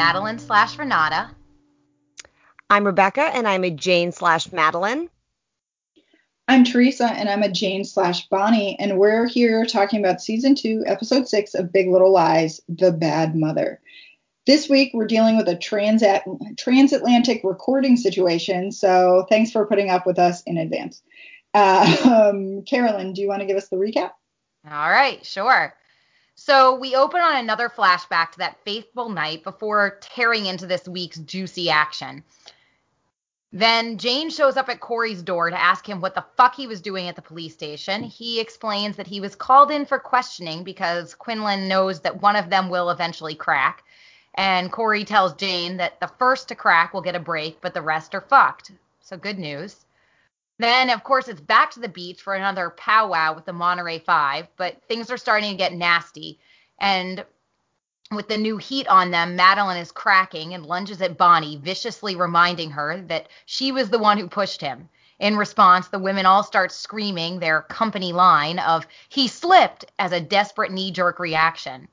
Madeline slash Renata. I'm Rebecca, and I'm a Jane slash Madeline. I'm Teresa, and I'm a Jane slash Bonnie, and we're here talking about season two, episode six of Big Little Lies, The Bad Mother. This week, we're dealing with a transat- transatlantic recording situation, so thanks for putting up with us in advance. Uh, um, Carolyn, do you want to give us the recap? All right, sure. So we open on another flashback to that faithful night before tearing into this week's juicy action. Then Jane shows up at Corey's door to ask him what the fuck he was doing at the police station. He explains that he was called in for questioning because Quinlan knows that one of them will eventually crack. And Corey tells Jane that the first to crack will get a break, but the rest are fucked. So good news. Then, of course, it's back to the beach for another powwow with the Monterey Five, but things are starting to get nasty. And with the new heat on them, Madeline is cracking and lunges at Bonnie, viciously reminding her that she was the one who pushed him. In response, the women all start screaming their company line of, he slipped, as a desperate knee jerk reaction.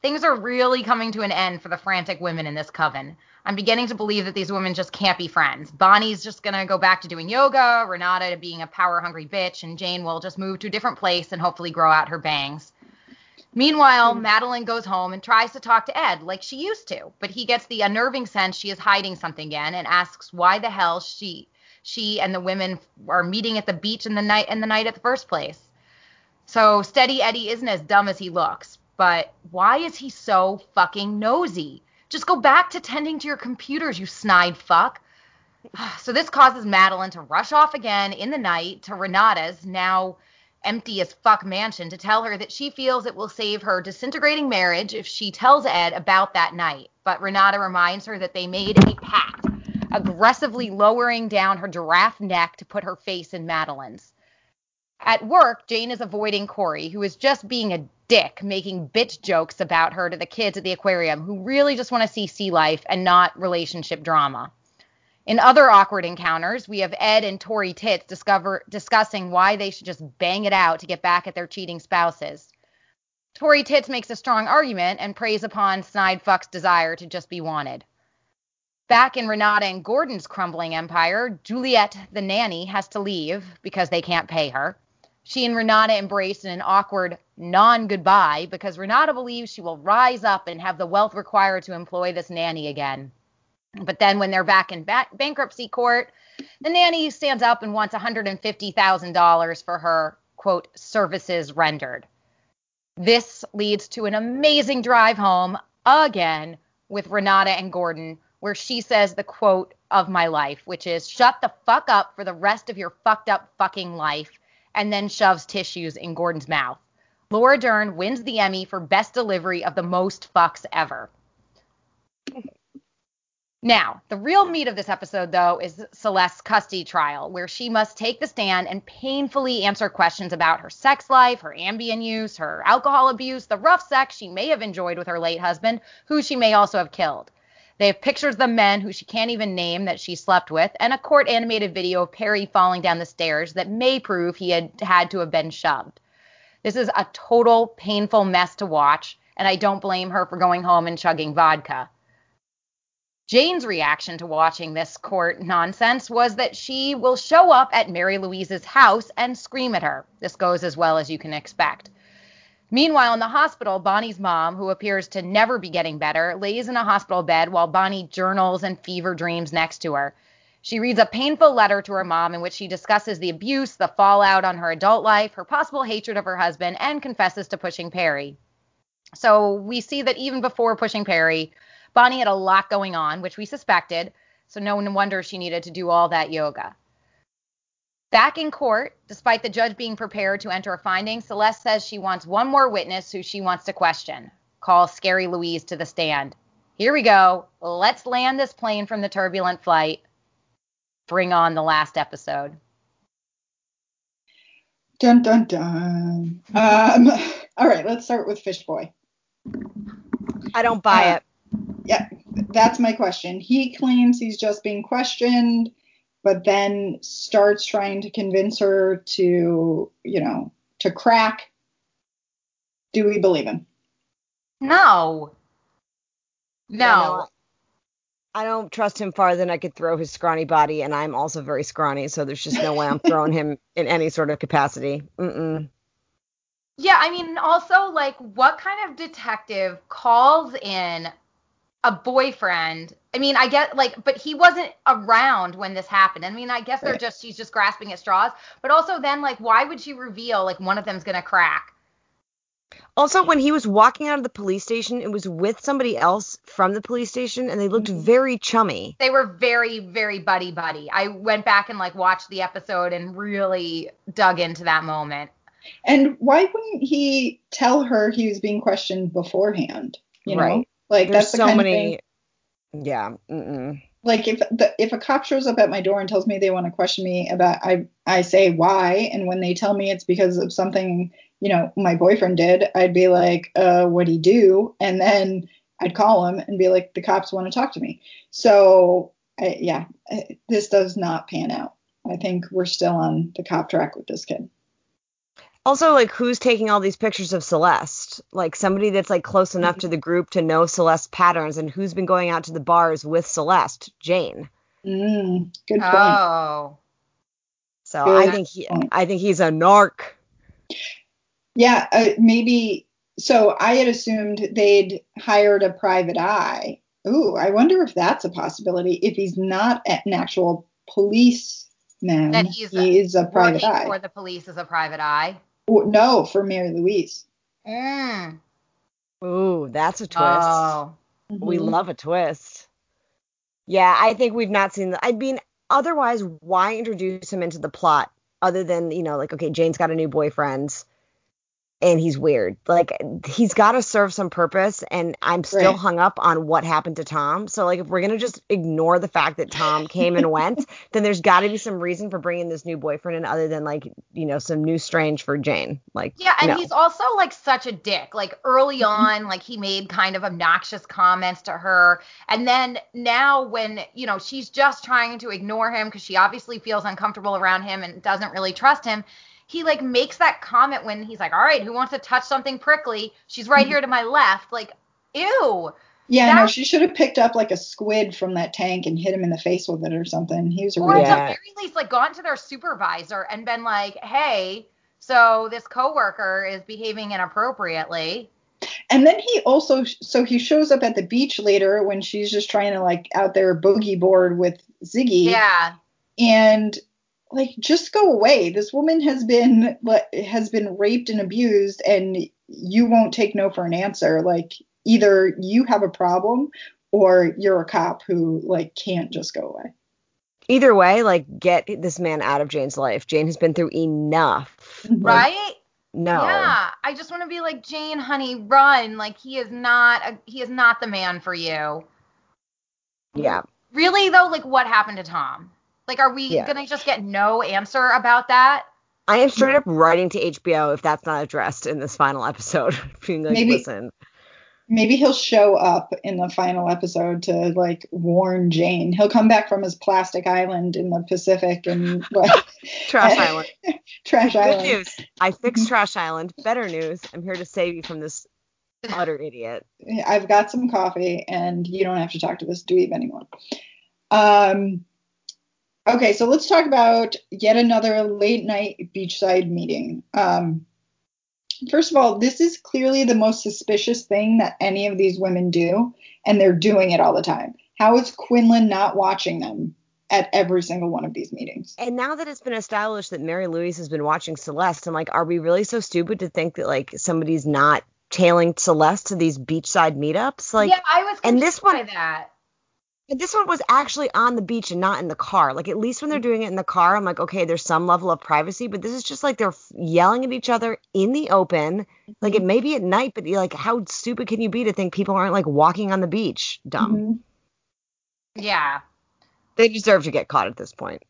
Things are really coming to an end for the frantic women in this coven. I'm beginning to believe that these women just can't be friends. Bonnie's just going to go back to doing yoga, Renata to being a power hungry bitch, and Jane will just move to a different place and hopefully grow out her bangs. Meanwhile, hmm. Madeline goes home and tries to talk to Ed like she used to, but he gets the unnerving sense she is hiding something again and asks why the hell she she and the women are meeting at the beach in the night in the night at the first place. So Steady Eddie isn't as dumb as he looks, but why is he so fucking nosy? Just go back to tending to your computers, you snide fuck. So this causes Madeline to rush off again in the night to Renata's now empty as fuck mansion to tell her that she feels it will save her disintegrating marriage if she tells Ed about that night. But Renata reminds her that they made a pact, aggressively lowering down her giraffe neck to put her face in Madeline's. At work, Jane is avoiding Corey, who is just being a dick, making bitch jokes about her to the kids at the aquarium who really just want to see sea life and not relationship drama. In other awkward encounters, we have Ed and Tori Tits discover, discussing why they should just bang it out to get back at their cheating spouses. Tori Tits makes a strong argument and preys upon Snide Fuck's desire to just be wanted. Back in Renata and Gordon's crumbling empire, Juliet, the nanny, has to leave because they can't pay her. She and Renata embrace in an awkward non goodbye because Renata believes she will rise up and have the wealth required to employ this nanny again. But then when they're back in ba- bankruptcy court, the nanny stands up and wants $150,000 for her, quote, services rendered. This leads to an amazing drive home again with Renata and Gordon, where she says the quote of my life, which is shut the fuck up for the rest of your fucked up fucking life and then shoves tissues in Gordon's mouth. Laura Dern wins the Emmy for best delivery of the most fucks ever. Now, the real meat of this episode, though, is Celeste's custody trial, where she must take the stand and painfully answer questions about her sex life, her Ambien use, her alcohol abuse, the rough sex she may have enjoyed with her late husband, who she may also have killed. They have pictures of the men who she can't even name that she slept with, and a court animated video of Perry falling down the stairs that may prove he had had to have been shoved. This is a total painful mess to watch, and I don't blame her for going home and chugging vodka. Jane's reaction to watching this court nonsense was that she will show up at Mary Louise's house and scream at her. This goes as well as you can expect. Meanwhile, in the hospital, Bonnie's mom, who appears to never be getting better, lays in a hospital bed while Bonnie journals and fever dreams next to her. She reads a painful letter to her mom in which she discusses the abuse, the fallout on her adult life, her possible hatred of her husband, and confesses to pushing Perry. So we see that even before pushing Perry, Bonnie had a lot going on, which we suspected, so no wonder she needed to do all that yoga. Back in court, despite the judge being prepared to enter a finding, Celeste says she wants one more witness who she wants to question. Call Scary Louise to the stand. Here we go. Let's land this plane from the turbulent flight. Bring on the last episode. Dun dun dun. Um, all right, let's start with Fish Boy. I don't buy Uh, it. Yeah, that's my question. He claims he's just being questioned, but then starts trying to convince her to, you know, to crack. Do we believe him? No. No. I don't trust him farther than I could throw his scrawny body, and I'm also very scrawny, so there's just no way I'm throwing him in any sort of capacity. Mm-mm. Yeah, I mean, also, like, what kind of detective calls in a boyfriend? I mean, I get, like, but he wasn't around when this happened. I mean, I guess they're Right. just, she's just grasping at straws. But also, then, like, why would she reveal, like, one of them's gonna crack? Also, when he was walking out of the police station, it was with somebody else from the police station, and they looked Mhm. very chummy. They were very, very buddy buddy. I went back and, like, watched the episode and really dug into that moment. And why wouldn't he tell her he was being questioned beforehand? You know, Right. Like There's that's the so kind many. of thing. Yeah. Mm-mm. Like if the, if a cop shows up at my door and tells me they want to question me about, I I say why, and when they tell me it's because of something you know my boyfriend did, I'd be like, uh, what'd he do? And then I'd call him and be like, the cops want to talk to me. So I, yeah, this does not pan out. I think we're still on the cop track with this kid. Also, like, who's taking all these pictures of Celeste? Like, somebody that's like close enough to the group to know Celeste's patterns, and who's been going out to the bars with Celeste? Jane. Mm, good point. Oh. So Good I think he, point. I think he's a narc. Yeah, uh, maybe. So I had assumed they'd hired a private eye. Ooh, I wonder if that's a possibility. If he's not an actual policeman, That he's he is a private Working eye. for the police as a private eye. Oh, no, for Mary Louise. Mm. Ooh, that's a twist. Oh. We Mhm. love a twist. Yeah, I think we've not seen the. I mean, otherwise, why introduce him into the plot other than you know, like, okay, Jane's got a new boyfriend, and he's weird. Like, he's got to serve some purpose, and I'm still Right. hung up on what happened to Tom. So, like, if we're gonna just ignore the fact that Tom came and went, then there's got to be some reason for bringing this new boyfriend in, other than like, you know, some new strange for Jane. Like, Yeah, and no. he's also like such a dick. Like early on, like he made kind of obnoxious comments to her. And then now when, you know, she's just trying to ignore him because she obviously feels uncomfortable around him and doesn't really trust him, he like makes that comment when he's like, All right, who wants to touch something prickly? She's right Mhm. here to my left. Like, ew. Yeah, no, she should have picked up like a squid from that tank and hit him in the face with it or something. He was a Or at the very least, like gone to their supervisor and been like, Hey, so this coworker is behaving inappropriately. And then he also, so he shows up at the beach later when she's just trying to like out there boogie board with Ziggy. Yeah. and like just go away this woman has been like, has been raped and abused and you won't take no for an answer like either you have a problem or you're a cop who like can't just go away either way, like, get this man out of Jane's life. Jane has been through enough. Like, Right? No. Yeah, I just want to be like Jane, honey, run. Like he is not a, he is not the man for you. Yeah. Really though, like what happened to Tom? Like are we Yeah. gonna just get no answer about that? I am straight up writing to HBO if that's not addressed in this final episode. Being like, Maybe- listen, maybe he'll show up in the final episode to like warn jane he'll come back from his plastic island in the pacific and like Trash Island. trash Good island news. I fixed Trash Island. Better news. I'm here to save you from this utter idiot. I've got some coffee and you don't have to talk to this dweeb anymore. Um, okay, so let's talk about yet another late night beachside meeting. Um, first of all, this is clearly the most suspicious thing that any of these women do, and they're doing it all the time. How is Quinlan not watching them at every single one of these meetings? And now that it's been established that Mary Louise has been watching Celeste, I'm like, are we really so stupid to think that like somebody's not tailing Celeste to these beachside meetups? Like, yeah, I was and this one- by that. And this one was actually on the beach and not in the car. Like at least when they're doing it in the car, I'm like, okay, there's some level of privacy. But this is just like they're yelling at each other in the open. Like it may be at night, but you're like, how stupid can you be to think people aren't like walking on the beach? Dumb. Mhm. Yeah. They deserve to get caught at this point.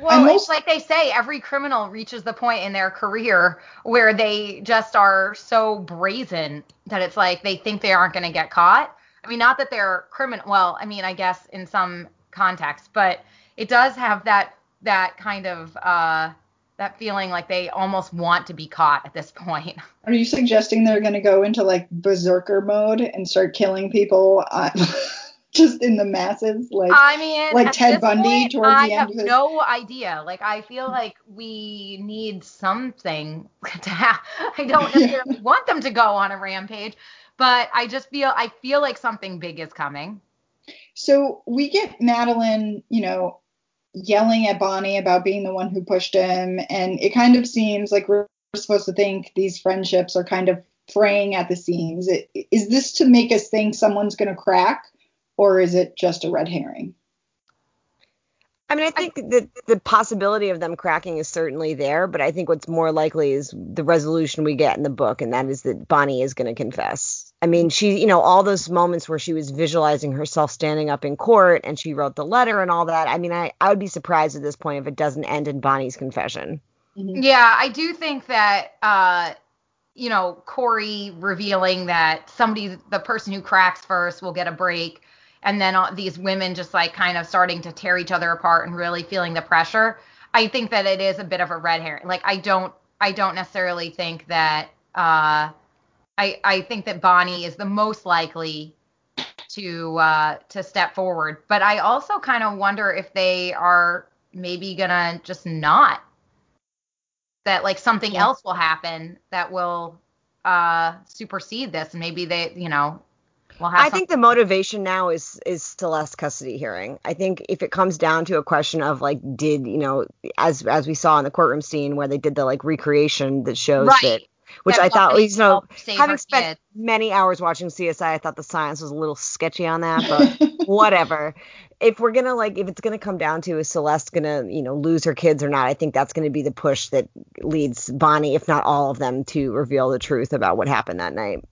Well, I'm it's like they say, every criminal reaches the point in their career where they just are so brazen that it's like they think they aren't going to get caught. I mean, not that they're criminal. Well, I mean, I guess in some context, but it does have that that kind of uh, that feeling like they almost want to be caught at this point. Are you suggesting they're going to go into like berserker mode and start killing people uh, just in the masses, like I mean, like Ted Bundy point, towards I the end have of his- no idea. Like I feel like we need something to have. I don't Yeah. necessarily want them to go on a rampage, but I just feel I feel like something big is coming. So we get Madeline, you know, yelling at Bonnie about being the one who pushed him, and it kind of seems like we're supposed to think these friendships are kind of fraying at the seams. Is this to make us think someone's going to crack, or is it just a red herring? I mean, I think that the possibility of them cracking is certainly there, but I think what's more likely is the resolution we get in the book, and that is that Bonnie is going to confess. I mean, she, you know, all those moments where she was visualizing herself standing up in court and she wrote the letter and all that. I mean, I, I would be surprised at this point if it doesn't end in Bonnie's confession. Mhm. Yeah, I do think that uh you know, Corey revealing that somebody the person who cracks first will get a break and then all, these women just like kind of starting to tear each other apart and really feeling the pressure. I think that it is a bit of a red herring. Like I don't I don't necessarily think that uh I I think that Bonnie is the most likely to uh to step forward, but I also kind of wonder if they are maybe to just not that like something Yeah. else will happen that will uh supersede this and maybe they you know will have I some- think the motivation now is is Celeste custody hearing. I think if it comes down to a question of like, did you know, as as we saw in the courtroom scene where they did the like recreation that shows right that, which that I thought was, you know, having spent kid. many hours watching CSI, I thought the science was a little sketchy on that, but whatever. If we're gonna like, if it's gonna come down to is Celeste gonna, you know, lose her kids or not, I think that's gonna be the push that leads Bonnie, if not all of them, to reveal the truth about what happened that night.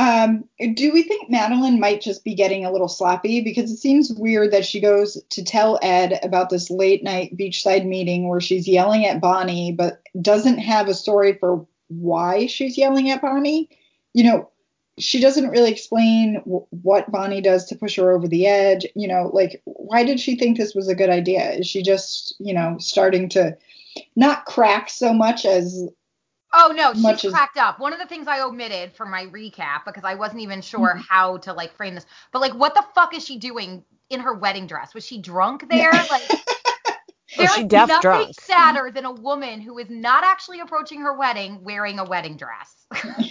Um, do we think Madeline might just be getting a little sloppy? Because it seems weird that she goes to tell Ed about this late night beachside meeting where she's yelling at Bonnie, but doesn't have a story for why she's yelling at Bonnie. You know, she doesn't really explain w- what Bonnie does to push her over the edge. You know, like, why did she think this was a good idea? Is she just, you know, starting to not crack so much as Oh no, she's much as- cracked up. One of the things I omitted for my recap because I wasn't even sure Mm-hmm. how to like frame this. But like what the fuck is she doing in her wedding dress? Was she drunk there? Like Oh, there she deaf nothing drunk. sadder than a woman who is not actually approaching her wedding wearing a wedding dress.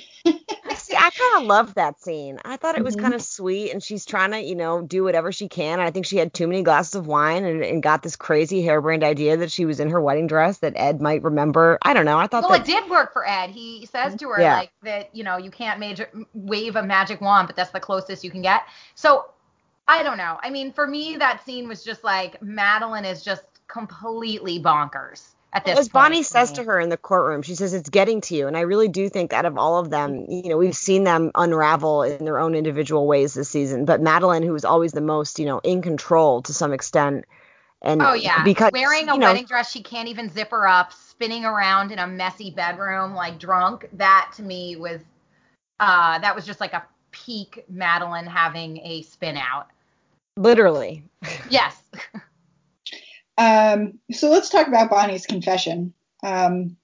I kind of loved that scene. I thought it was Mhm. kind of sweet, and she's trying to, you know, do whatever she can. And I think she had too many glasses of wine and, and got this crazy harebrained idea that she was in her wedding dress that Ed might remember. I don't know. I thought well, that it did work for Ed. He says to her Yeah. like that, you know, you can't major, wave a magic wand, but that's the closest you can get. So I don't know. I mean, for me, that scene was just like Madeline is just completely bonkers at this as point. Bonnie says to her in the courtroom, she says it's getting to you, and I really do think out of all of them, you know, we've seen them unravel in their own individual ways this season. But Madeline, who was always the most, you know, in control to some extent, and Oh yeah, because wearing a you know, wedding dress she can't even zip her up, spinning around in a messy bedroom like drunk. That to me was, uh, that was just like a peak Madeline having a spin out. literally. Yes. Um, so let's talk about Bonnie's confession. Um,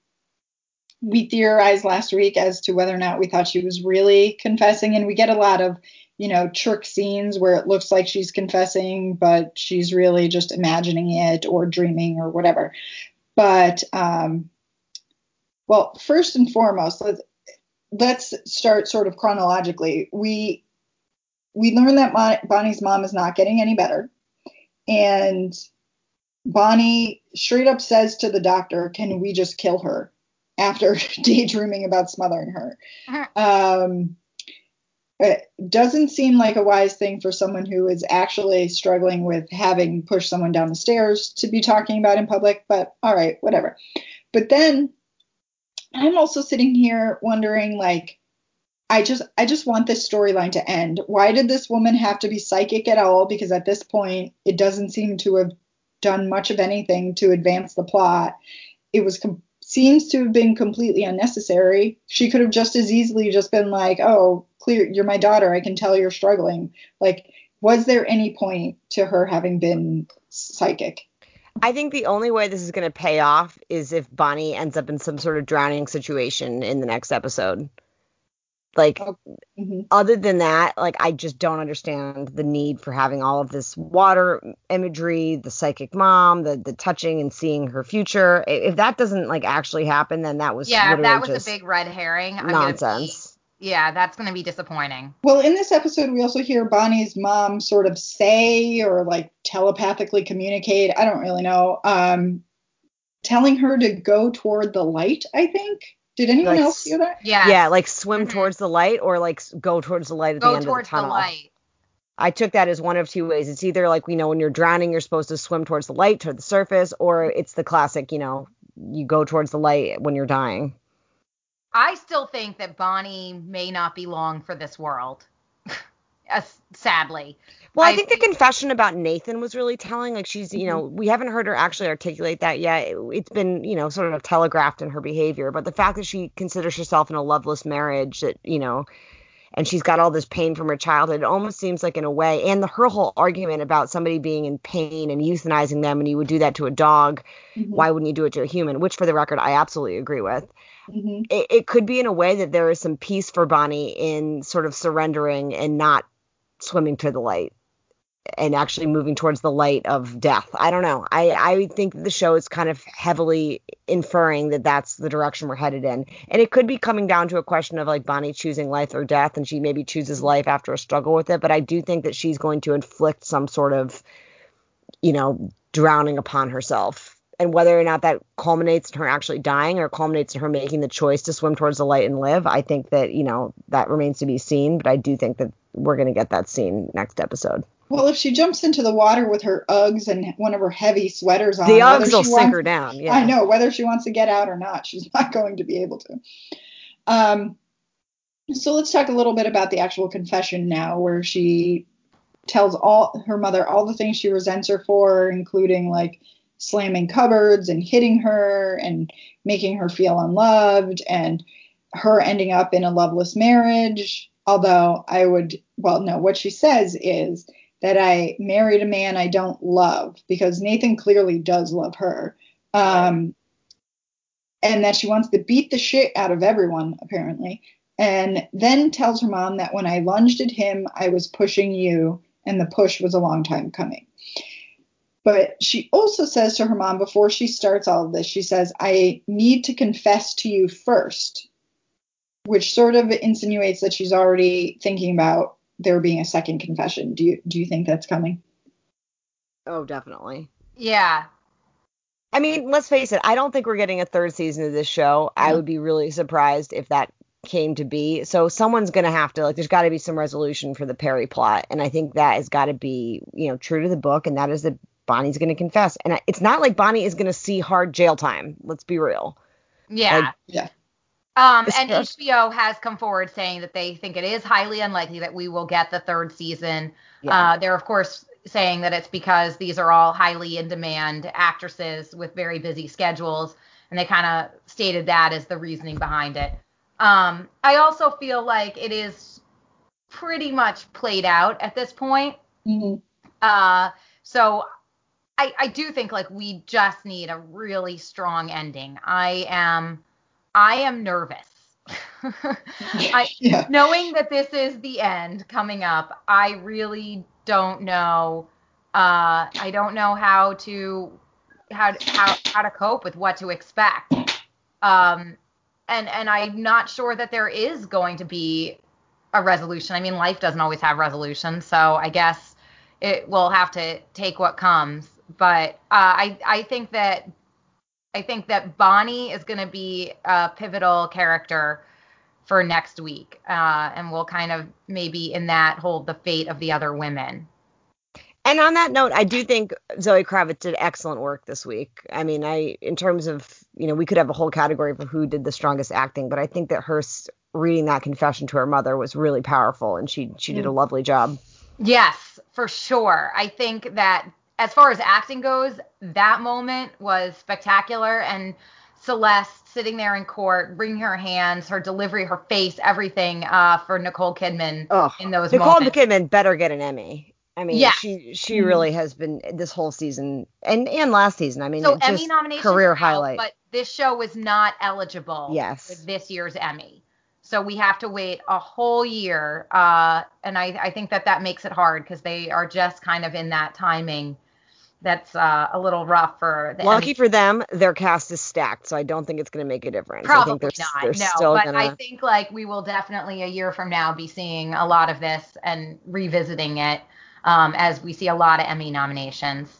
we theorized last week as to whether or not we thought she was really confessing, and we get a lot of, you know, trick scenes where it looks like she's confessing, but she's really just imagining it or dreaming or whatever. But, um, well, first and foremost, let's let's start sort of chronologically. We we learn that Bonnie's mom is not getting any better, and Bonnie straight up says to the doctor, "Can we just kill her?" After daydreaming about smothering her, um, it doesn't seem like a wise thing for someone who is actually struggling with having pushed someone down the stairs to be talking about in public. But all right, whatever. But then I'm also sitting here wondering, like, I just I just want this storyline to end. Why did this woman have to be psychic at all? Because at this point, it doesn't seem to have done much of anything to advance the plot. It was com- seems to have been completely unnecessary. She could have just as easily just been like, "Oh, clear, you're my daughter. I can tell you're struggling." Like, was there any point to her having been psychic? I think the only way this is going to pay off is if Bonnie ends up in some sort of drowning situation in the next episode. Like, hmm other than that, like, I just don't understand the need for having all of this water imagery, the psychic mom, the the touching and seeing her future. If that doesn't like actually happen, then that was Yeah, that was just a big red herring. I'm gonna be- nonsense. yeah, that's gonna be disappointing. Well, in this episode, we also hear Bonnie's mom sort of say or like telepathically communicate. I don't really know. Um, telling her to go toward the light. I think. Did anyone Like else hear that? Yeah. Yeah, like swim Mhm. towards the light or like go towards the light at the end of the the tunnel. light. I took that as one of two ways. It's either like, you know, when you're drowning, you're supposed to swim towards the light, toward the surface, or it's the classic, you know, you go towards the light when you're dying. I still think that Bonnie may not be long for this world. As- Sadly. Well, I, I think the confession about Nathan was really telling. Like she's, you know, we haven't heard her actually articulate that yet. It, it's been, you know, sort of telegraphed in her behavior, but the fact that she considers herself in a loveless marriage that, you know, and she's got all this pain from her childhood, it almost seems like in a way, and the her whole argument about somebody being in pain and euthanizing them, and you would do that to a dog, Mhm. why wouldn't you do it to a human? Which, for the record, I absolutely agree with. Mhm. It, it could be in a way that there is some peace for Bonnie in sort of surrendering and not swimming to the light and actually moving towards the light of death. I don't know. I, I think the show is kind of heavily inferring that that's the direction we're headed in. And it could be coming down to a question of like Bonnie choosing life or death, and she maybe chooses life after a struggle with it. But I do think that she's going to inflict some sort of, you know, drowning upon herself. And whether or not that culminates in her actually dying or culminates in her making the choice to swim towards the light and live, I think that, you know, that remains to be seen. But I do think that we're going to get that scene next episode. Well, if she jumps into the water with her Uggs and one of her heavy sweaters on, The Uggs will sink her down. Yeah. I know whether she wants to get out or not, she's not going to be able to. Um, so let's talk a little bit about the actual confession now, where she tells all her mother all the things she resents her for, including like slamming cupboards and hitting her and making her feel unloved and her ending up in a loveless marriage. Although I would, well, no, what she says is that I married a man I don't love because Nathan clearly does love her. Um, and that she wants to beat the shit out of everyone, apparently. And then tells her mom that when I lunged at him, I was pushing you, and the push was a long time coming. But she also says to her mom before she starts all of this, she says, I need to confess to you first, which sort of insinuates that she's already thinking about there being a second confession. Do you do you think that's coming? Oh, definitely. Yeah. I mean, let's face it. I don't think we're getting a third season of this show. I would be really surprised if that came to be. So someone's going to have to like. There's got to be some resolution for the Perry plot, and I think that has got to be you know true to the book, and that is that Bonnie's going to confess. And it's not like Bonnie is going to see hard jail time. Let's be real. Yeah. Like- Yeah. Um, and HBO has come forward saying that they think it is highly unlikely that we will get the third season. Yeah. Uh, they're of course saying that it's because these are all highly in demand actresses with very busy schedules, and they kind of stated that as the reasoning behind it. Um, I also feel like it is pretty much played out at this point. Mhm. Uh, so I, I do think like we just need a really strong ending. I am I am nervous. I yeah. knowing that this is the end coming up, I really don't know uh I don't know how to how how how to cope with what to expect. Um and and I'm not sure that there is going to be a resolution. I mean, life doesn't always have resolution, so I guess it will have to take what comes. But uh, I I think that I think that Bonnie is going to be a pivotal character for next week, uh, and will kind of maybe in that hold the fate of the other women. And on that note, I do think Zoe Kravitz did excellent work this week. I mean, I in terms of you know we could have a whole category for who did the strongest acting, but I think that her reading that confession to her mother was really powerful, and she she did a lovely job. Yes, for sure. I think that as far as acting goes, that moment was spectacular. And Celeste sitting there in court, wringing her hands, her delivery, her face, everything uh, for Nicole Kidman Oh, in those moments. Nicole moments. Kidman better get an Emmy. I mean, Yeah. she she Mhm. really has been this whole season and and last season. I mean, So Emmy nominations career out, highlight. but this show was not eligible Yes. for this year's Emmy. So we have to wait a whole year, uh, and I, I think that that makes it hard because they are just kind of in that timing that's uh, a little rough for the Lucky Emmy. for them, their cast is stacked, so I don't think it's going to make a difference. I Probably think they're, not. they're no, still but gonna. I think like we will definitely a year from now be seeing a lot of this and revisiting it um, as we see a lot of Emmy nominations.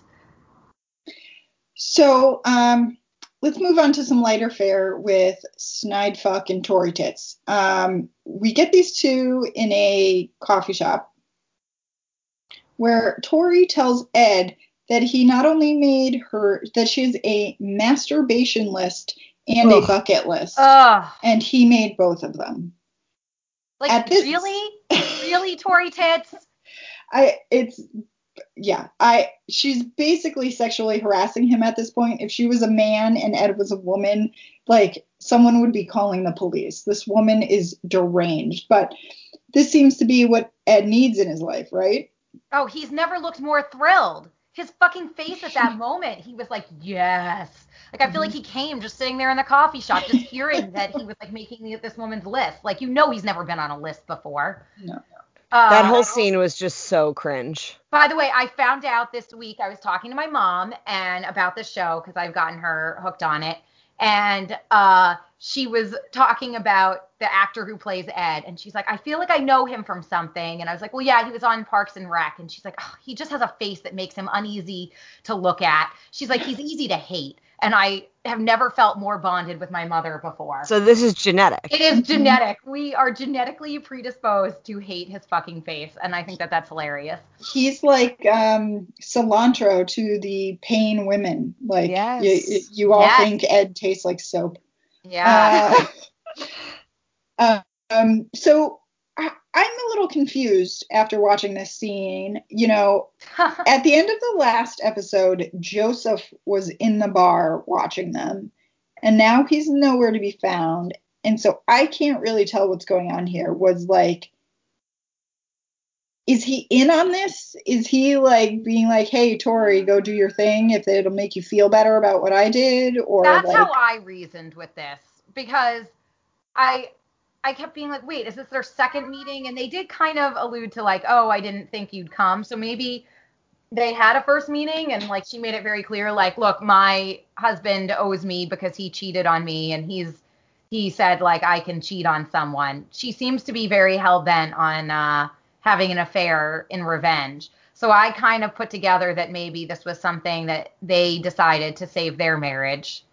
So um, let's move on to some lighter fare with Snide Fuck and Tori Tits. Um, we get these two in a coffee shop where Tori tells Ed that he not only made her, that she has a masturbation list and a bucket list, Ugh. and he made both of them. Like At this- really, really, Tori tits. I it's yeah, I she's basically sexually harassing him at this point. If she was a man and Ed was a woman, like someone would be calling the police. This woman is deranged, but this seems to be what Ed needs in his life, right? Oh, he's never looked more thrilled. His fucking face at that moment, he was like, yes. Like I feel like he came just sitting there in the coffee shop, just hearing that he was like making this woman's list. Like you know, he's never been on a list before. No. Uh, that whole scene was just so cringe. By the way, I found out this week. I was talking to my mom and about the show because I've gotten her hooked on it, and uh, she was talking about the actor who plays Ed, and she's like, I feel like I know him from something, and I was like, Well, yeah, he was on Parks and Rec, and she's like, oh, he just has a face that makes him uneasy to look at. She's like, he's easy to hate, and I have never felt more bonded with my mother before. So this is genetic. it is genetic. We are genetically predisposed to hate his fucking face, and I think that that's hilarious. He's like um, cilantro to the pain women. Like Yes. you, you all Yes. think Ed tastes like soap. Yeah. Uh, um, so I, I'm a little confused after watching this scene. You know, at the end of the last episode, Joseph was in the bar watching them, and now he's nowhere to be found. And so I can't really tell what's going on here. Was like, is he in on this? Is he like being like, hey, Tori, go do your thing if it'll make you feel better about what I did? Or That's like, how I reasoned with this because I I kept being like, wait, is this their second meeting? And they did kind of allude to like, oh, I didn't think you'd come. So maybe they had a first meeting and like she made it very clear, like, look, my husband owes me because he cheated on me and he's he said like I can cheat on someone. She seems to be very hell bent on uh having an affair in revenge. So I kind of put together that maybe this was something that they decided to save their marriage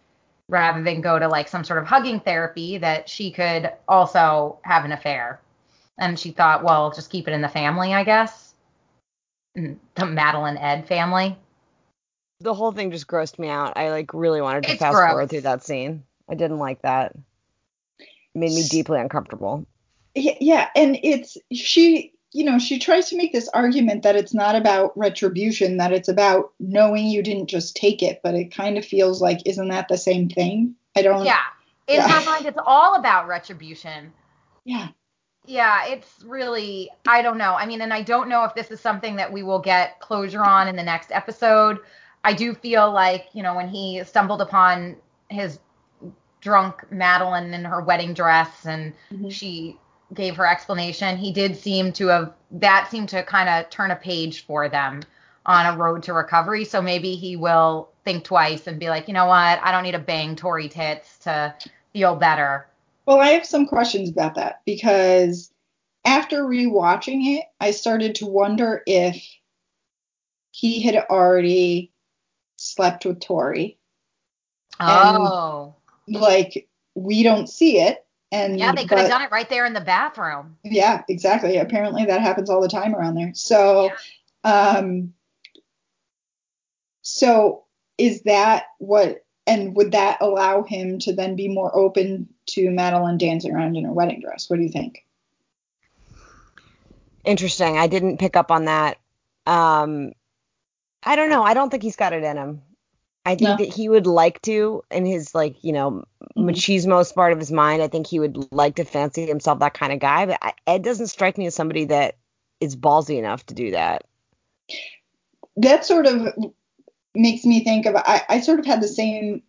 rather than go to like some sort of hugging therapy that she could also have an affair. And she thought, well, just keep it in the family, I guess. Mm, The Madeline Ed family. The whole thing just grossed me out. I like really wanted to It's fast gross. forward through that scene. I didn't like that. It made me deeply uncomfortable. Yeah, yeah, and it's she, you know, she tries to make this argument that it's not about retribution, that it's about knowing you didn't just take it, but it kind of feels like isn't that the same thing? I don't Yeah. In Yeah. her mind, it's all about retribution. Yeah. Yeah, it's really, I don't know. I mean, and I don't know if this is something that we will get closure on in the next episode. I do feel like, you know, when he stumbled upon his drunk Madeline in her wedding dress and Mhm. she gave her explanation, he did seem to have, that seemed to kind of turn a page for them on a road to recovery. So maybe he will think twice and be like, you know what, I don't need to bang Tori tits to feel better. Well, I have some questions about that because after rewatching it, I started to wonder if he had already slept with Tori. And- Oh. Like we don't see it, and Yeah, they could have done it right there in the bathroom. Yeah, exactly. Apparently that happens all the time around there. So, um, so is that what, and would that allow him to then be more open to Madeline dancing around in her wedding dress? What do you think? Interesting. I didn't pick up on that. Um, I don't know. I don't think he's got it in him. I think No. that he would like to, in his like, you know, Mhm. machismo part of his mind. I think he would like to fancy himself that kind of guy. But I, Ed doesn't strike me as somebody that is ballsy enough to do that. that sort of makes me think of I, I sort of had the same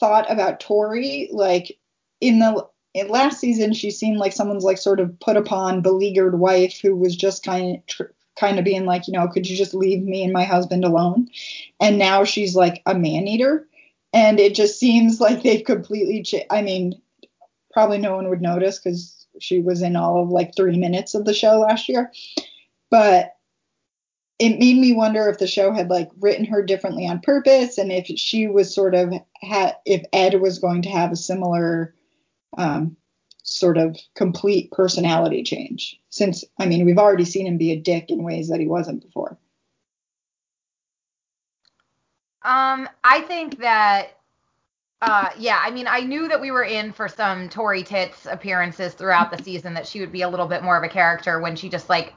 thought about Tori. Like in the in last season, she seemed like someone's like sort of put upon, beleaguered wife who was just kind of tr- kind of being like, you know, could you just leave me and my husband alone? And now she's like a man eater, and it just seems like they've completely. I mean, probably no one would notice because she was in all of like three minutes of the show last year, but it made me wonder if the show had like written her differently on purpose and if she was sort of had if Ed was going to have a similar um, sort of complete personality change since I mean we've already seen him be a dick in ways that he wasn't before. Um, I think that uh, yeah, I mean, I knew that we were in for some Tori Tits appearances throughout the season, that she would be a little bit more of a character when she just like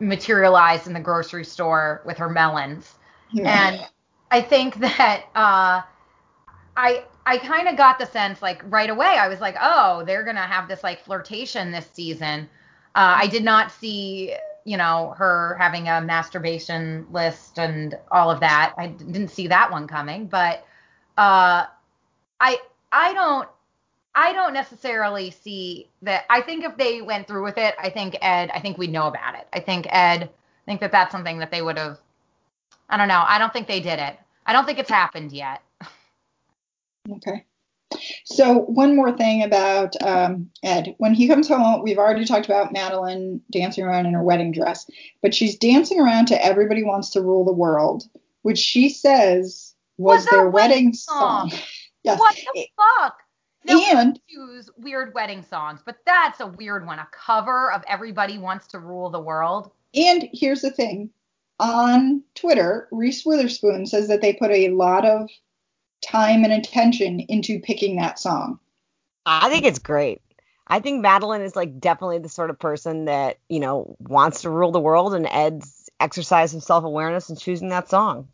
materialized in the grocery store with her melons. And I think that uh, I I kind of got the sense like right away. I was like, oh, they're gonna have this like flirtation this season. Uh, I did not see you know her having a masturbation list and all of that. I didn't see that one coming, but uh, I I don't I don't necessarily see that. I think if they went through with it, I think Ed, I think we'd know about it. I think Ed, I think that that's something that they would have. I don't know. I don't think they did it. I don't think it's happened yet. Okay. So one more thing about um, Ed. When he comes home, we've already talked about Madeline dancing around in her wedding dress, but she's dancing around to "Everybody Wants to Rule the World," which she says was, Was their wedding wedding song. song. yes. What the fuck? Now, And we choose weird wedding songs, but that's a weird one. A cover of "Everybody Wants to Rule the World." and here's the thing. On Twitter, Reese Witherspoon says that they put a lot of time and attention into picking that song. I think it's great. I think Madeline is like definitely the sort of person that, you know, wants to rule the world and Ed's exercise of self awareness and choosing that song.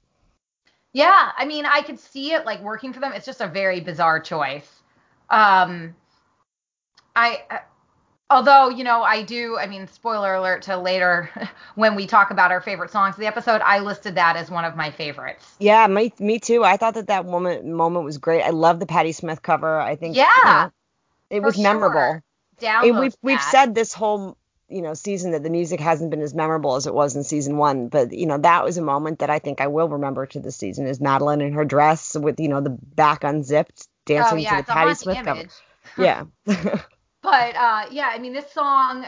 Yeah, I mean, I could see it like working for them. It's just a very bizarre choice. Um, I, I although you know I do. I mean, spoiler alert to later when we talk about our favorite songs of the episode. I listed that as one of my favorites. Yeah, me, me too. I thought that that moment moment was great. I love the Patti Smith cover. I think you Yeah, know, it was memorable. sure. And Download we've we've said this whole you know season that the music hasn't been as memorable as it was in season one, but you know that was a moment that I think I will remember to this season is Madeline in her dress with you know the back unzipped Oh dancing yeah, to the Patti Smith cover. Yeah. But uh, yeah, I mean, this song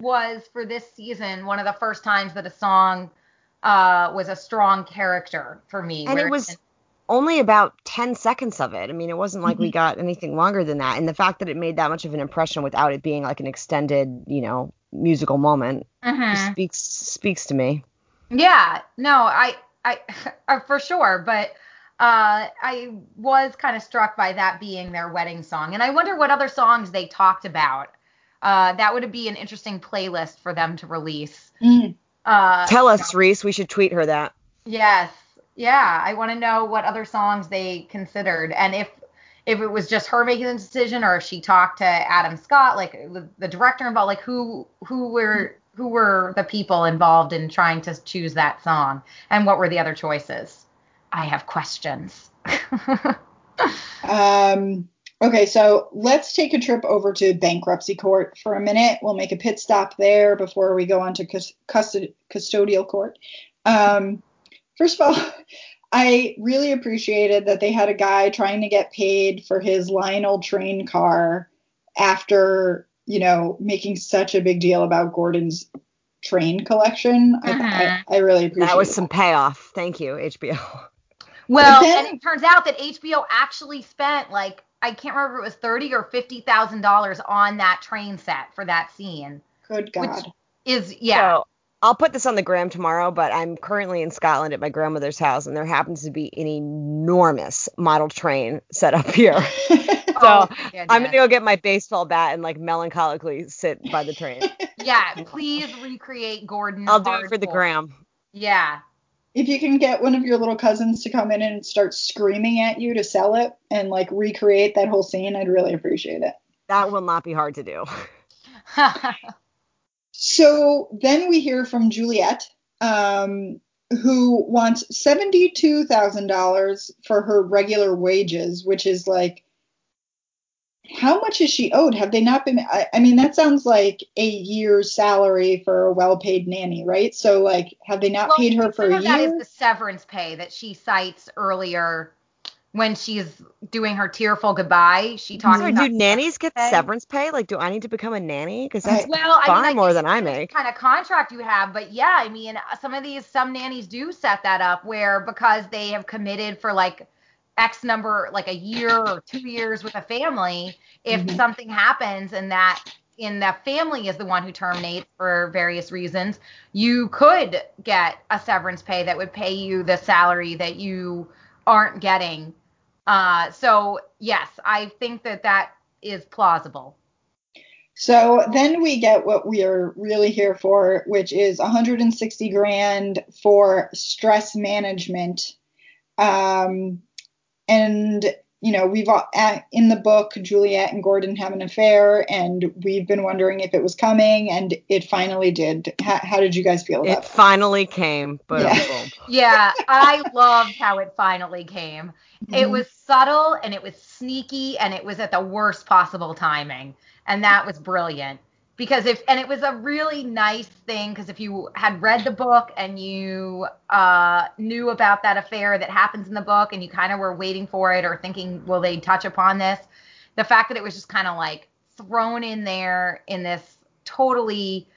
was for this season one of the first times that a song uh, was a strong character for me. and it was only about 10 seconds of it. I mean, it wasn't like we got anything longer than that. And the fact that it made that much of an impression without it being like an extended, you know, musical moment Mhm. speaks speaks to me. Yeah, no, I, I, uh, for sure, but uh, I was kind of struck by that being their wedding song, and I wonder what other songs they talked about. Uh, that would be an interesting playlist for them to release. Mm. Uh, Tell us, Reese. We should tweet her that. yes, yeah, I want to know what other songs they considered, and if if it was just her making the decision, or if she talked to Adam Scott, like the, the director involved, like who who were who were the people involved in trying to choose that song, and what were the other choices? I have questions. Um, okay, so let's take a trip over to bankruptcy court for a minute. We'll make a pit stop there before we go on to cus- custod- custodial court. Um, first of all, I really appreciated that they had a guy trying to get paid for his Lionel train car after, you know, making such a big deal about Gordon's train collection. I, I, I really appreciate That was some payoff. Thank you, HBO. Well, then- and it turns out that HBO actually spent like I can't remember if it was thirty or fifty thousand dollars on that train set for that scene. Good God. Is yeah. So I'll put this on the gram tomorrow, but I'm currently in Scotland at my grandmother's house, and there happens to be an enormous model train set up here. So Oh, I'm gonna go get my baseball bat and like melancholically sit by the train. Yeah, please recreate Gordon. I'll do it for the gram. Yeah. If you can get one of your little cousins to come in and start screaming at you to sell it and like recreate that whole scene, I'd really appreciate it. That will not be hard to do. So then we hear from Juliet. Um, who wants $72,000 for her regular wages, which is like, how much is she owed? Have they not been? I, I mean, that sounds like a year's salary for a well paid nanny, right? So, like, have they not Well, paid her for a some of that is the severance pay that she cites earlier when she's doing her tearful goodbye. She mm-hmm. talks Sorry, about do nannies get pay. severance pay? Like, do I need to become a nanny? Because I- that's Well, I mean, I more than I make. what kind of contract you have, but yeah, I mean, some of these, some nannies do set that up where because they have committed for like X number, like a year or two years with a family, if Mhm. something happens and that in the family is the one who terminates for various reasons, you could get a severance pay that would pay you the salary that you aren't getting. Uh, so yes, I think that that is plausible. So then we get what we are really here for, which is 160 grand for stress management. Um, and you know, we've all, at, in the book, Juliet and Gordon have an affair, and we've been wondering if it was coming, and it finally did. How, how did you guys feel It about that? finally came, but Yeah. Yeah, I loved how it finally came. It Mhm. was subtle and it was sneaky and it was at the worst possible timing. And that was brilliant. Because if, and it was a really nice thing because if you had read the book and you uh, knew about that affair that happens in the book and you kind of were waiting for it or thinking, will they touch upon this? The fact that it was just kind of like thrown in there in this totally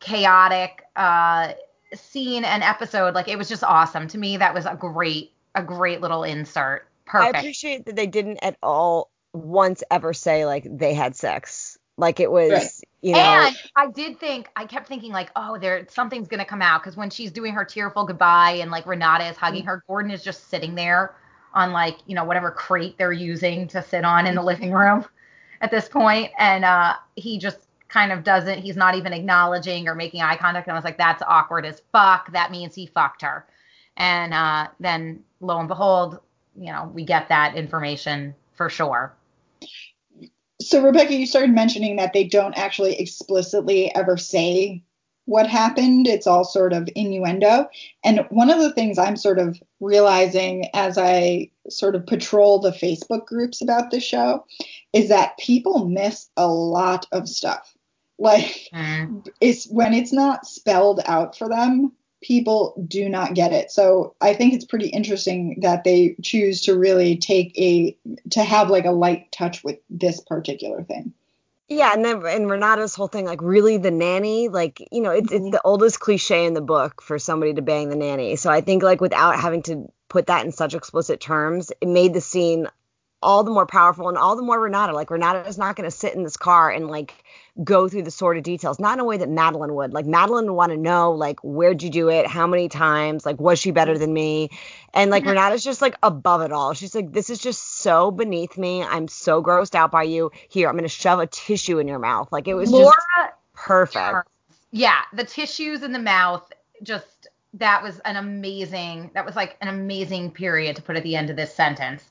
chaotic uh, scene and episode, like it was just awesome. To me, that was a great, a great little insert. Perfect. I appreciate that they didn't at all once ever say like they had sex. Like it was, Right. you know, and I did think, I kept thinking like, oh, there something's gonna come out because when she's doing her tearful goodbye and like Renata is hugging her, Gordon is just sitting there on like you know whatever crate they're using to sit on in the living room at this point, and uh, he just kind of doesn't. He's not even acknowledging or making eye contact, and I was like, that's awkward as fuck. That means he fucked her, and uh, then lo and behold, you know, we get that information for sure. So, Rebecca, you started mentioning that they don't actually explicitly ever say what happened. It's all sort of innuendo. And one of the things I'm sort of realizing as I sort of patrol the Facebook groups about the show is that people miss a lot of stuff. Like, Mm. it's when it's not spelled out for them, people do not get it. So I think it's pretty interesting that they choose to really take a to have like a light touch with this particular thing. Yeah, and then and Renata's whole thing, like really the nanny, like you know, it's it's mm-hmm. the oldest cliche in the book for somebody to bang the nanny. So I think like without having to put that in such explicit terms, it made the scene all the more powerful and all the more Renata. Like Renata is not going to sit in this car and like go through the sort of details, not in a way that Madeline would. Like Madeline would want to know like where'd you do it, how many times, like was she better than me, and like Renata's just like above it all. She's like, this is just so beneath me. I'm so grossed out by you. Here, I'm going to shove a tissue in your mouth. Like it was Laura just perfect. yeah, the tissues in the mouth just that was an amazing that was like an amazing period to put at the end of this sentence.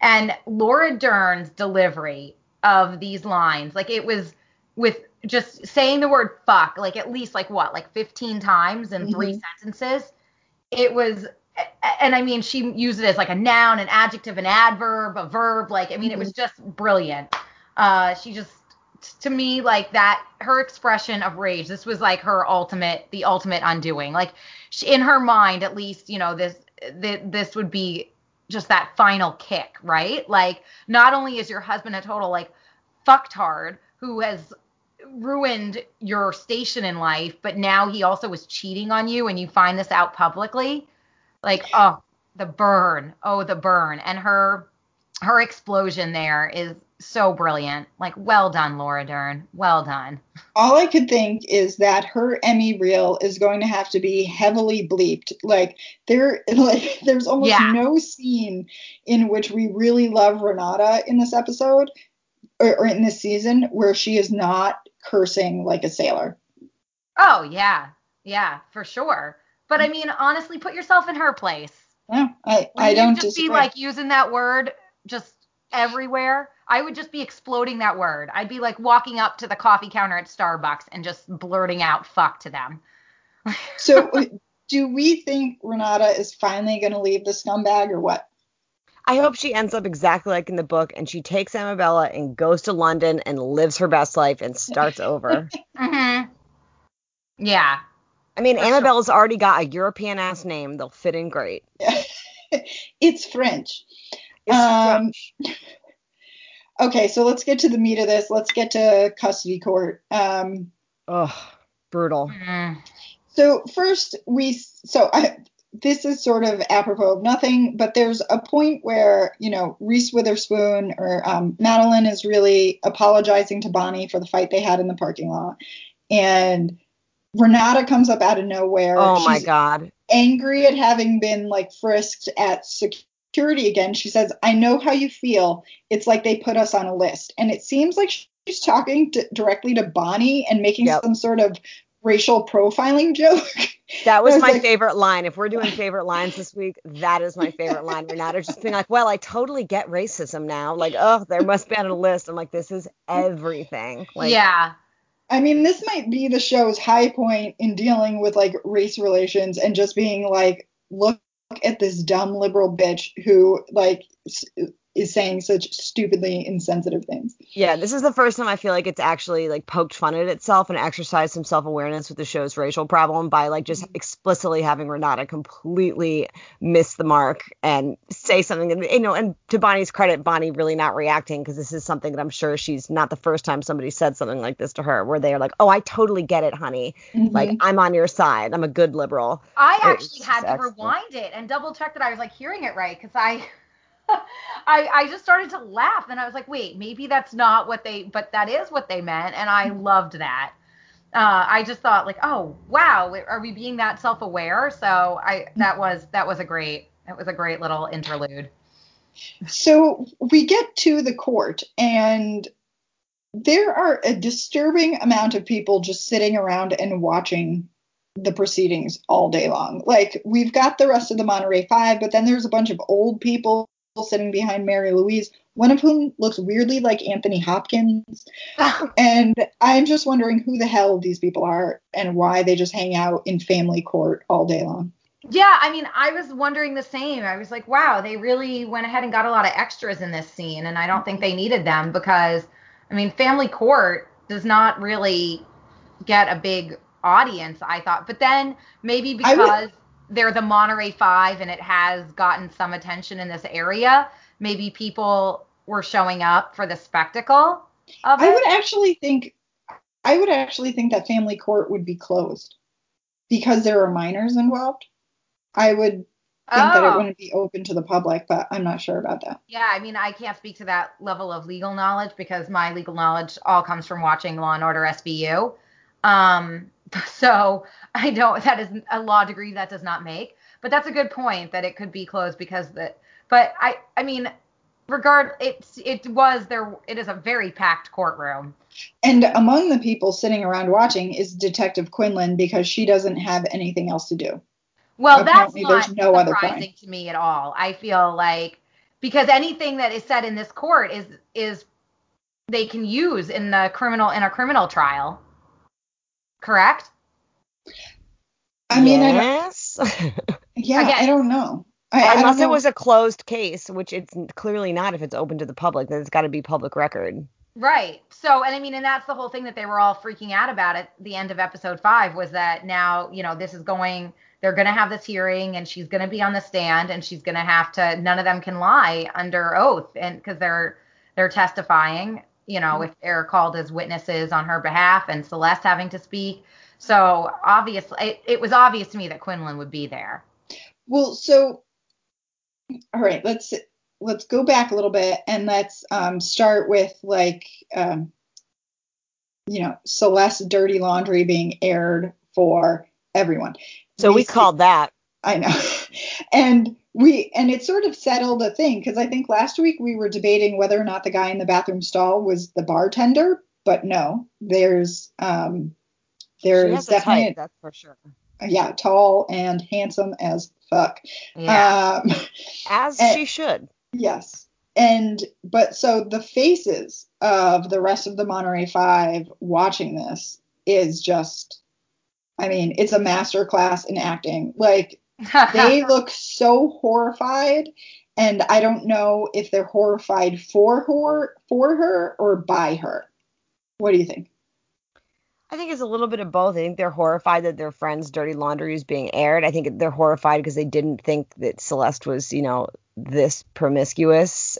And Laura Dern's delivery of these lines, like it was with just saying the word fuck, like at least like what, like 15 times in three Mhm. sentences. It was and I mean she used it as like a noun, an adjective, an adverb, a verb, like I mean it was just brilliant. Uh she just to me like that her expression of rage this was like her ultimate the ultimate undoing like she, in her mind at least you know this th- this would be just that final kick right? Like not only is your husband a total like fucktard who has ruined your station in life but now he also is cheating on you and you find this out publicly like oh the burn. Oh the burn. And her her explosion there is so brilliant. Like, well done, Laura Dern. Well done. All I could think is that her Emmy reel is going to have to be heavily bleeped. Like there like there's almost Yeah. no scene in which we really love Renata in this episode or, or in this season where she is not cursing like a sailor. Oh yeah, yeah, for sure. But I mean, honestly, put yourself in her place. Yeah, I, I don't just disagree. be like using that word just everywhere. I would just be exploding that word. I'd be like walking up to the coffee counter at Starbucks and just blurting out "fuck" to them. So do we think Renata is finally going to leave the scumbag or what? I hope she ends up exactly like in the book and she takes Amabella and goes to London and lives her best life and starts over. Mm-hmm. Yeah. I mean, For sure. Amabella's already got a European ass name. They'll fit in great. it's French. It's Um, Okay, so let's get to the meat of this. Let's get to custody court. Um, Ugh, brutal. Mm. so first we so I this is sort of apropos of nothing, but there's a point where you know Reese Witherspoon or um, Madeline is really apologizing to Bonnie for the fight they had in the parking lot, and Renata comes up out of nowhere. Oh my god. angry at having been like frisked at security again. She says, I know how you feel. It's like they put us on a list. And it seems like she's talking to, directly to Bonnie and making Yep. some sort of racial profiling joke. That was was my like- favorite line. If we're doing favorite lines this week, that is my favorite line. Renata just being like, "Well, I totally get racism now. Like, oh, there must be on a list." I'm like, "This is everything." Like, yeah. I mean, this might be the show's high point in dealing with like race relations and just being like, look at this dumb liberal bitch who like is saying such stupidly insensitive things. Yeah, this is the first time I feel like it's actually like poked fun at itself and exercised some self-awareness with the show's racial problem by like just mm-hmm. explicitly having Renata completely miss the mark and say something and you know and to Bonnie's credit Bonnie really not reacting because this is something that I'm sure she's not the first time somebody said something like this to her where they're like, "Oh, I totally get it, honey. Mm-hmm. Like I'm on your side. I'm a good liberal." I It's actually had to excellent. rewind it and double check that I was like hearing it right because I, I I just started to laugh and I was like, wait, maybe that's not what they, but that is what they meant, and I loved that. Uh, I just thought like, oh wow, are we being that self-aware? So I that was that was a great it was a great little interlude. So we get to the court, and there are a disturbing amount of people just sitting around and watching the proceedings all day long. Like, we've got the rest of the Monterey Five, but then there's a bunch of old people sitting behind Mary Louise, one of whom looks weirdly like Anthony Hopkins. And I'm just wondering who the hell these people are and why they just hang out in family court all day long. Yeah, I mean, I was wondering the same. I was like, wow, they really went ahead and got a lot of extras in this scene, and I don't think they needed them because, I mean, Family Court does not really get a big audience, I thought. But then maybe because they're the Monterey Five and it has gotten some attention in this area, maybe people were showing up for the spectacle of I it. would actually think I would actually think that family court would be closed because there are minors involved. I would think that it Oh. wouldn't be open to the public, but I'm not sure about that. Yeah, I mean, I can't speak to that level of legal knowledge because my legal knowledge all comes from watching Law and Order SVU. Um, so I don't. That is a law degree that does not make. But that's a good point that it could be closed because the. But I, I mean, regard it's it was there. It is a very packed courtroom. And among the people sitting around watching is Detective Quinlan because she doesn't have anything else to do. Well, that's Apparently not there's no other surprising to me at all. I feel like because anything that is said in this court is is they can use in the criminal in a criminal trial. Correct? I mean, I don't, yeah, Again- I don't know. I, I don't Unless it was a closed case, which it's clearly not if it's open to the public, then it's got to be public record. Right. So, and I mean, and that's the whole thing that they were all freaking out about at the end of episode five was that now, you know, this is going, they're going to have this hearing and she's going to be on the stand and she's going to have to, none of them can lie under oath and because they're, they're testifying, you know, if they're called as witnesses on her behalf and Celeste having to speak. So obviously, it, it was obvious to me that Quinlan would be there. Well, so all right, let's let's go back a little bit and let's um, start with like um, you know Celeste's dirty laundry being aired for everyone. So we see- called that. I know, and we and it sort of settled a thing because I think last week we were debating whether or not the guy in the bathroom stall was the bartender, but no, there's um, there's definitely type, that's for sure. yeah tall and handsome as fuck. Yeah. Um, As Eh. she should. Yes. And but so the faces of the rest of the Monterey Five watching this is just I mean, it's a master class in acting. Like they look so horrified and I don't know if they're horrified for her for her or by her. What do you think? I think it's a little bit of both. I think they're horrified that their friend's dirty laundry is being aired. I think they're horrified because they didn't think that Celeste was, you know, this promiscuous.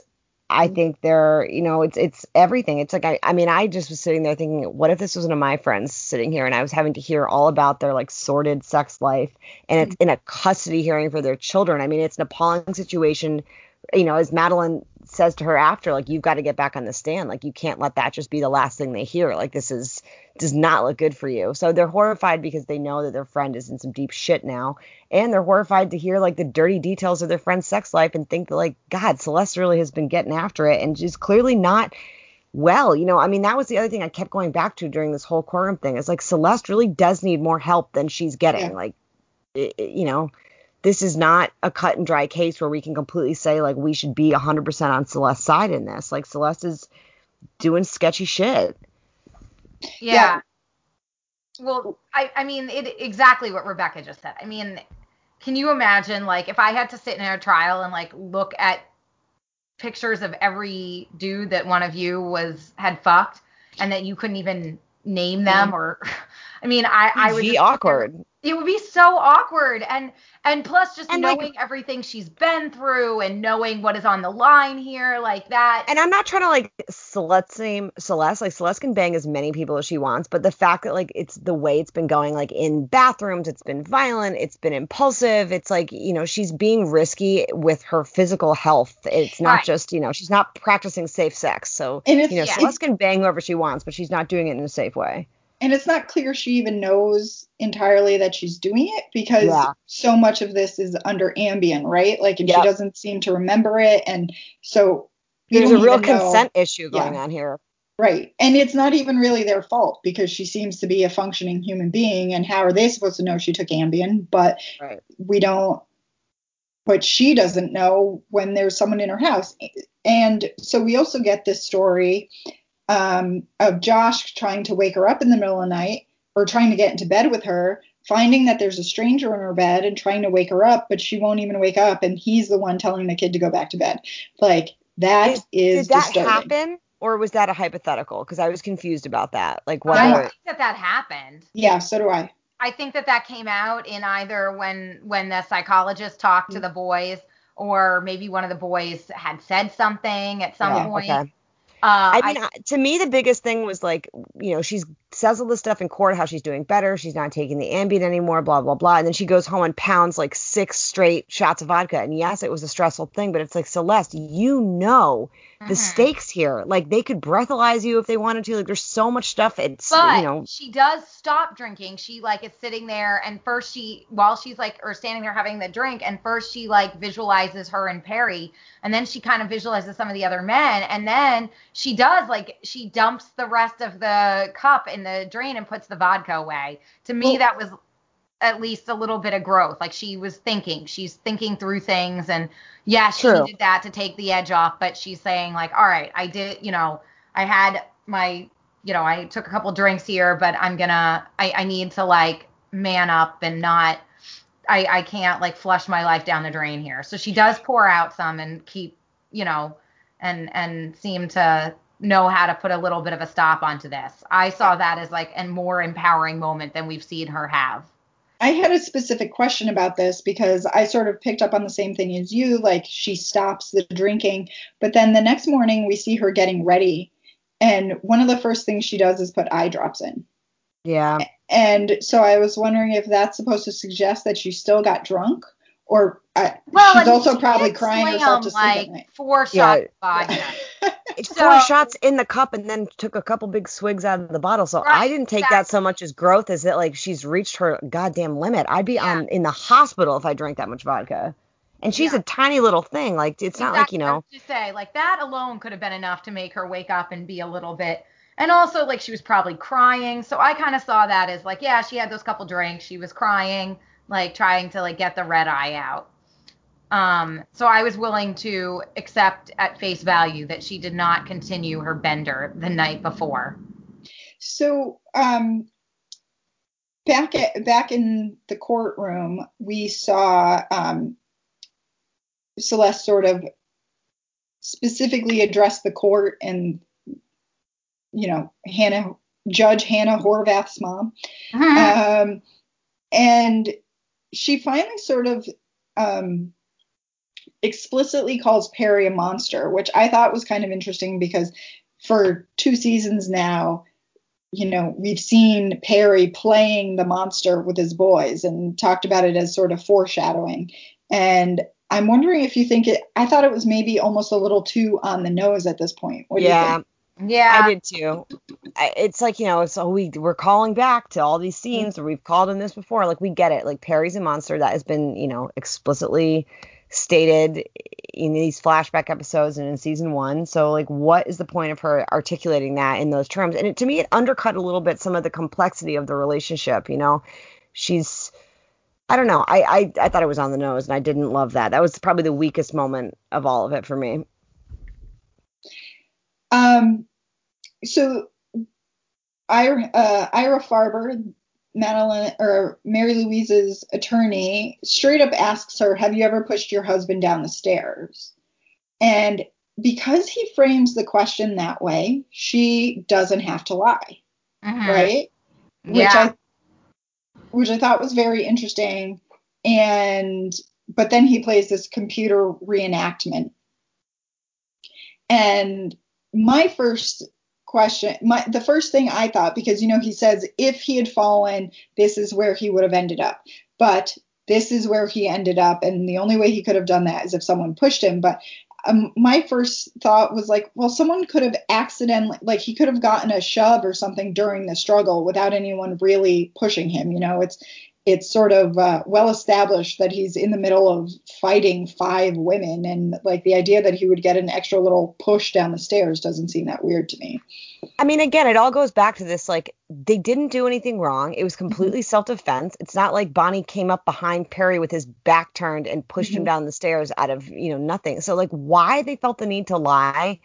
I think they're, you know, it's it's everything. It's like I, I mean, I just was sitting there thinking, what if this was one of my friends sitting here and I was having to hear all about their like sordid sex life and it's mm. in a custody hearing for their children. I mean, it's an appalling situation. You know, as Madeline says to her after, like, you've got to get back on the stand. Like, you can't let that just be the last thing they hear. Like, this is does not look good for you. So they're horrified because they know that their friend is in some deep shit now. And they're horrified to hear like the dirty details of their friend's sex life and think that like, God, Celeste really has been getting after it and she's clearly not well. You know, I mean, that was the other thing I kept going back to during this whole quorum thing. Is like Celeste really does need more help than she's getting. Yeah. Like, it, it- you know, this is not a cut and dry case where we can completely say like we should be 100% on Celeste's side in this. Like Celeste is doing sketchy shit. Yeah. Yeah. Well, I, I mean, it exactly what Rebecca just said. I mean, can you imagine, like, if I had to sit in a trial and like look at pictures of every dude that one of you was had fucked, and that you couldn't even name them, mm-hmm. or, I mean, I, I would be just awkward. It would be so awkward, and and plus just And, like- knowing everything she's been through and knowing what is on the line here, like that. And I'm not trying to like Celeste name Celeste. Like Celeste can bang as many people as she wants, but the fact that like it's the way it's been going, like in bathrooms, it's been violent, it's been impulsive. It's like you know she's being risky with her physical health. It's not Right. just you know she's not practicing safe sex. So And you know yeah. Celeste can bang whoever she wants, but she's not doing it in a safe way. And it's not clear she even knows entirely that she's doing it because Yeah. so much of this is under Ambien, right? Like, and Yep. she doesn't seem to remember it, and so There's a real even know- consent issue going Yeah. on here. right? And it's not even really their fault because she seems to be a functioning human being, and how are they supposed to know she took Ambien? But Right. we don't. But she doesn't know when there's someone in her house, and so we also get this story um, of Josh trying to wake her up in the middle of the night or trying to get into bed with her, finding that there's a stranger in her bed and trying to wake her up, but she won't even wake up, and he's the one telling the kid to go back to bed. Like that Is- is Did that disturbing. happen, or was that a hypothetical? Because I was confused about that. Like why? I whether think that that happened. Yeah, so do I. I think that that came out in either when when the psychologist talked Mm. to the boys, or maybe one of the boys had said something at some Yeah, point. okay. Uh, I mean, I- to me, the biggest thing was like, you know, she's says all this stuff in court, how she's doing better, she's not taking the Ambien anymore, blah blah blah, and then she goes home and pounds like six straight shots of vodka. And yes, it was a stressful thing, but it's like Celeste, you know the Mhm. stakes here. Like they could breathalyze you if they wanted to. Like there's so much stuff. It's But you know, she does stop drinking. She like is sitting there, and first she, while she's like, or standing there having the drink, and first she like visualizes her and Perry, and then she kind of visualizes some of the other men, and then she does like she dumps the rest of the cup in the drain and puts the vodka away. To me, Well- that was at least a little bit of growth. Like she was thinking, she's thinking through things, and yeah, she True. needed that to take the edge off, but she's saying like, all right, I did, you know, I had my you know, I took a couple drinks here, but I'm gonna, I, I need to like man up and not, I, I can't like flush my life down the drain here. So she does pour out some and keep, you know, and, and seem to know how to put a little bit of a stop onto this. I saw that as like a more empowering moment than we've seen her have. I had a specific question about this because I sort of picked up on the same thing as you. Like she stops the drinking, but then the next morning we see her getting ready. And one of the first things she does is put eye drops in. yeah. And so I was wondering if that's supposed to suggest that she still got drunk or uh, Well, she's also she probably crying slam, herself to sleep like at night. four shots Yeah. of vodka. It's So- four shots in the cup and then took a couple big swigs out of the bottle. So Right, I didn't take that so much as growth as that like she's reached her goddamn limit. I'd be Yeah. on in the hospital if I drank that much vodka. And she's Yeah. a tiny little thing. Like it's not like, you know, just say like that alone could have been enough to make her wake up and be a little bit. And also like she was probably crying, so I kind of saw that as like yeah, she had those couple drinks, she was crying, like trying to like get the red eye out. Um, so I was willing to accept at face value that she did not continue her bender the night before. So, um, back at back in the courtroom, we saw um, Celeste sort of specifically address the court and you know Hannah Judge Hannah Horvath's mom, um, and she finally sort of um, explicitly calls Perry a monster, which I thought was kind of interesting because for two seasons now, you know, we've seen Perry playing the monster with his boys and talked about it as sort of foreshadowing. And I'm wondering if you think it, I thought it was maybe almost a little too on the nose at this point. What yeah. Yeah. I did too. It's like, you know, so we we're calling back to all these scenes mm-hmm. we've called in this before. Like we get it. Like Perry's a monster that has been, you know, explicitly stated in these flashback episodes and in season one. So, like, what is the point of her articulating that in those terms? And it, to me, it undercut a little bit some of the complexity of the relationship. You know, she's, I don't know. I, I, I thought it was on the nose, and I didn't love that. That was probably the weakest moment of all of it for me. Um, so Ira, uh, Ira Farber, Madeline or Mary Louise's attorney straight up asks her, Have you ever pushed your husband down the stairs? And because he frames the question that way, she doesn't have to lie. Mm-hmm. Right? Yeah. Which I which I thought was very interesting. And but then he plays this computer reenactment. And my first question my the first thing i thought because you know he says if he had fallen this is where he would have ended up. But this is where he ended up and the only way he could have done that is if someone pushed him. But um, my first thought was like well someone could have accidentally like he could have gotten a shove or something during the struggle without anyone really pushing him you know? It's it's sort of uh, well established that he's in the middle of fighting five women and like the idea that he would get an extra little push down the stairs doesn't seem that weird to me i mean again it all goes back to this like they didn't do anything wrong it was mm-hmm. completely mm-hmm. self-defense it's not like bonnie came up behind perry with his back turned and pushed mm-hmm. him down the stairs out of you know nothing so like why they felt the need to lie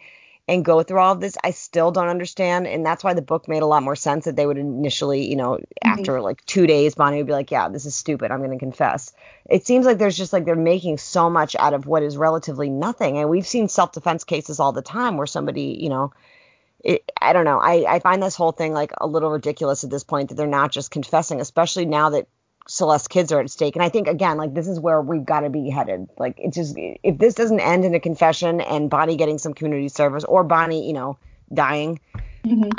and go through all of this, I still don't understand. And that's why the book made a lot more sense that they would initially, you know, mm-hmm. after like two days, Bonnie would be like, yeah, this is stupid. I'm going to confess. It seems like there's just like they're making so much out of what is relatively nothing. And we've seen self defense cases all the time where somebody, you know, it, I don't know. I, I find this whole thing like a little ridiculous at this point that they're not just confessing, especially now that Celeste's kids are at stake. And I think again, like this is where we've got to be headed. Like it's just if this doesn't end in a confession and Bonnie getting some community service or Bonnie, you know, dying, mm-hmm.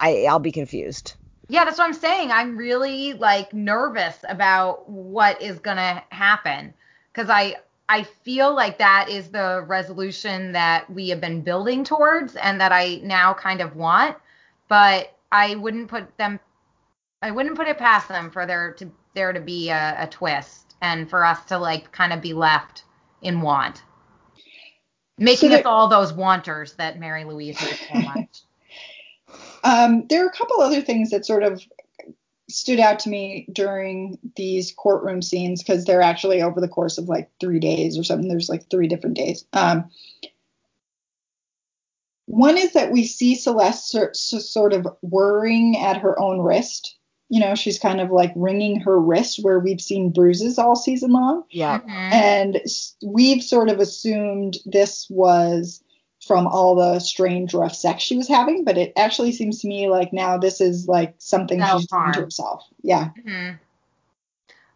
I I'll be confused. Yeah, that's what I'm saying. I'm really like nervous about what is gonna happen because I I feel like that is the resolution that we have been building towards and that I now kind of want, but I wouldn't put them I wouldn't put it past them for there to there to be a, a twist and for us to like kind of be left in want. Making so there, us all those wanters that Mary Louise is so much. um, there are a couple other things that sort of stood out to me during these courtroom scenes because they're actually over the course of like three days or something. There's like three different days. Um, one is that we see Celeste sort of worrying at her own wrist you know, she's kind of like wringing her wrist where we've seen bruises all season long. Yeah. Mm-hmm. And we've sort of assumed this was from all the strange rough sex she was having, but it actually seems to me like now this is like something she's doing to herself. Yeah. Mm-hmm.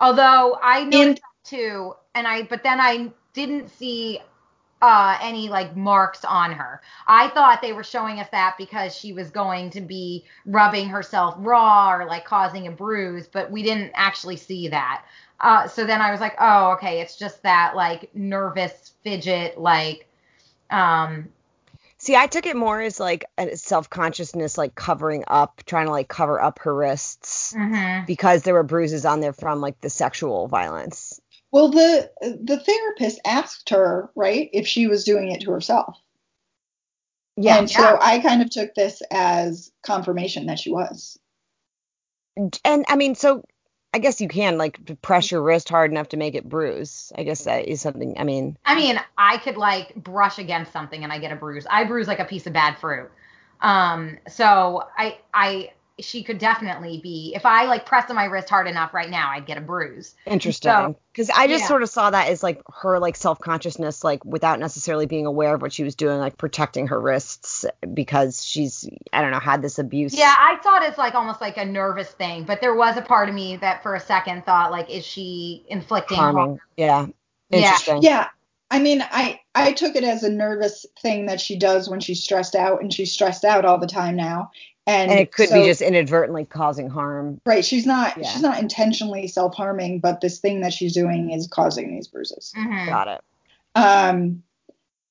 Although I noticed that too, and I but then I didn't see uh, any like marks on her. I thought they were showing us that because she was going to be rubbing herself raw or like causing a bruise, but we didn't actually see that. Uh, so then I was like, oh, okay, it's just that like nervous fidget, like, um, See, I took it more as like a self consciousness, like covering up, trying to like cover up her wrists mm-hmm. because there were bruises on there from like the sexual violence. Well, the the therapist asked her, right, if she was doing it to herself. Yeah. And so yeah. I kind of took this as confirmation that she was. And I mean, so I guess you can like press your wrist hard enough to make it bruise. I guess that is something. I mean, I mean, I could like brush against something and I get a bruise. I bruise like a piece of bad fruit. Um, so I I she could definitely be. If I like pressed on my wrist hard enough right now, I'd get a bruise. Interesting. So- Because I just yeah. sort of saw that as like her like self consciousness, like without necessarily being aware of what she was doing, like protecting her wrists because she's I don't know had this abuse. Yeah, I thought it's like almost like a nervous thing, but there was a part of me that for a second thought like, is she inflicting harm? harming. Yeah. Yeah. Interesting. Yeah. I mean, I I took it as a nervous thing that she does when she's stressed out, and she's stressed out all the time now. And, And it could so- be just inadvertently causing harm. right. She's not Yeah. she's not intentionally self harming, but this thing that she's doing is causing these bruises. Mhm. Got it. Um,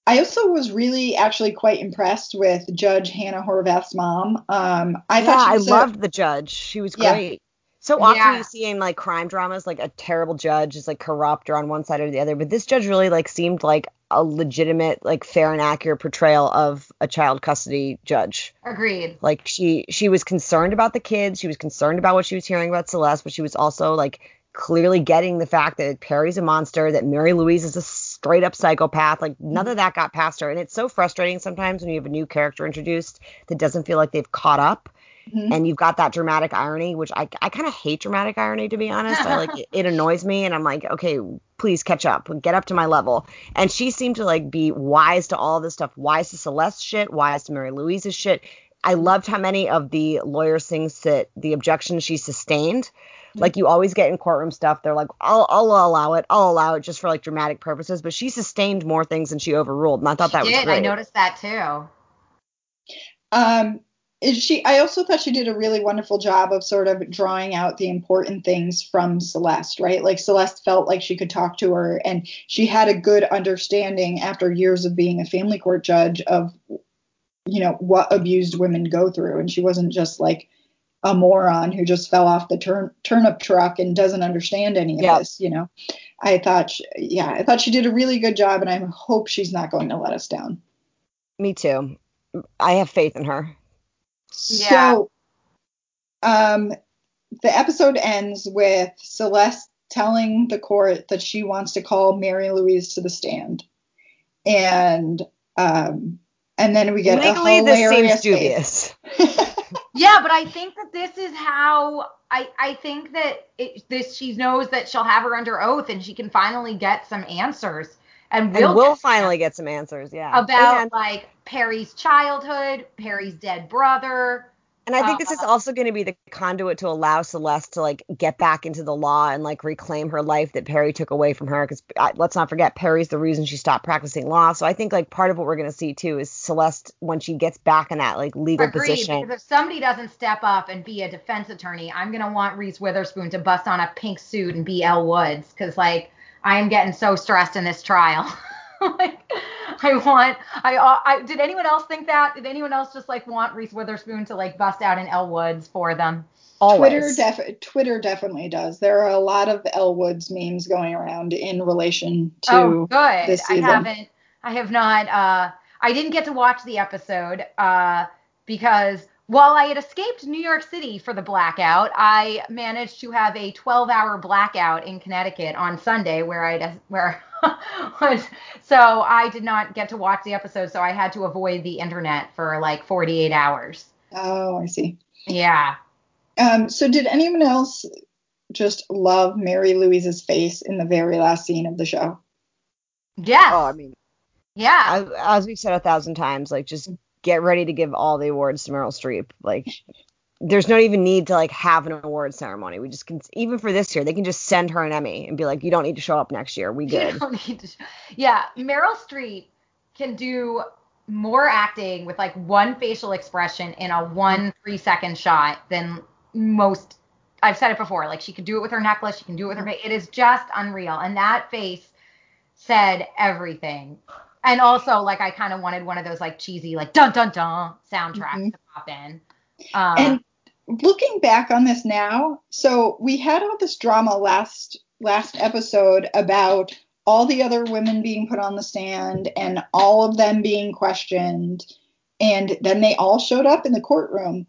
I also was really actually quite impressed with Judge Hannah Horvath's mom. Um, I yeah, thought she I was loved the judge. She was Yeah. great. So often Yeah. you see in like crime dramas, like a terrible judge is like corrupt or on one side or the other, but this judge really like seemed like a legitimate, like fair and accurate portrayal of a child custody judge. Agreed. Like she she was concerned about the kids, she was concerned about what she was hearing about Celeste, but she was also like clearly getting the fact that Perry's a monster, that Mary Louise is a straight up psychopath. Like none of that got past her, and it's so frustrating sometimes when you have a new character introduced that doesn't feel like they've caught up Mhm. and you've got that dramatic irony, which I, I kind of hate dramatic irony to be honest. I like it, it annoys me, and I'm like, okay, please catch up, get up to my level. And she seemed to like be wise to all this stuff, wise to Celeste shit, wise to Mary Louise's shit. I loved how many of the lawyers things that the objections she sustained. Like you always get in courtroom stuff, they're like, I'll, I'll allow it, I'll allow it just for like dramatic purposes. But she sustained more things than she overruled, and I thought that She was great. I noticed that too. Um, is she? I also thought she did a really wonderful job of sort of drawing out the important things from Celeste, right? Like Celeste felt like she could talk to her, and she had a good understanding after years of being a family court judge of, you know, what abused women go through, and she wasn't just like a moron who just fell off the turn turnip truck and doesn't understand any of this, you know. I thought, she, yeah, I thought she did a really good job, and I hope she's not going to let us down. Me too. I have faith in her. Yeah. So, um, the episode ends with Celeste telling the court that she wants to call Mary Louise to the stand, and um, and then we get Legally, a this hilarious seems dubious. Yeah, but I think that this is how I I think that it, this she knows that she'll have her under oath and she can finally get some answers and And will we'll finally get some answers, yeah. about and, like Perry's childhood, Perry's dead brother. and I think this is uh, also going to be the conduit to allow Celeste to like get back into the law and like reclaim her life that Perry took away from her. Because let's not forget, Perry's the reason she stopped practicing law. So I think like part of what we're going to see too is Celeste when she gets back in that like legal Agreed. position. Because if somebody doesn't step up and be a defense attorney, I'm gonna want Reese Witherspoon to bust on a pink suit and be Elle Woods. Because like I am getting so stressed in this trial. like I want I, uh, I did anyone else think that? Did anyone else just like want Reese Witherspoon to like bust out an Elle Woods for them? Always. Twitter, def- Twitter definitely does. There are a lot of Elle Woods memes going around in relation to. oh, good. this I haven't. I have not. Uh, I didn't get to watch the episode uh, because while I had escaped New York City for the blackout, I managed to have a 12-hour blackout in Connecticut on Sunday, where I where was so I did not get to watch the episode, so I had to avoid the internet for like 48 hours. Oh, I see. Yeah. Um, so did anyone else just love Mary Louise's face in the very last scene of the show? Yeah. Oh, I mean, yeah. I, as we've said a thousand times, like just get ready to give all the awards to Meryl Streep. Like, there's no even need to like have an award ceremony. We just can, even for this year, they can just send her an Emmy and be like, you don't need to show up next year. We You don't need to. Yeah, Meryl Streep can do more acting with like one facial expression in a one three second shot than most. I've said it before. Like she could do it with her necklace. She can do it with her face. It is just unreal. And that face said everything. And also, like I kind of wanted one of those like cheesy like dun dun dun soundtracks Mhm. to pop in. Uh, And looking back on this now, so we had all this drama last last episode about all the other women being put on the stand and all of them being questioned and then they all showed up in the courtroom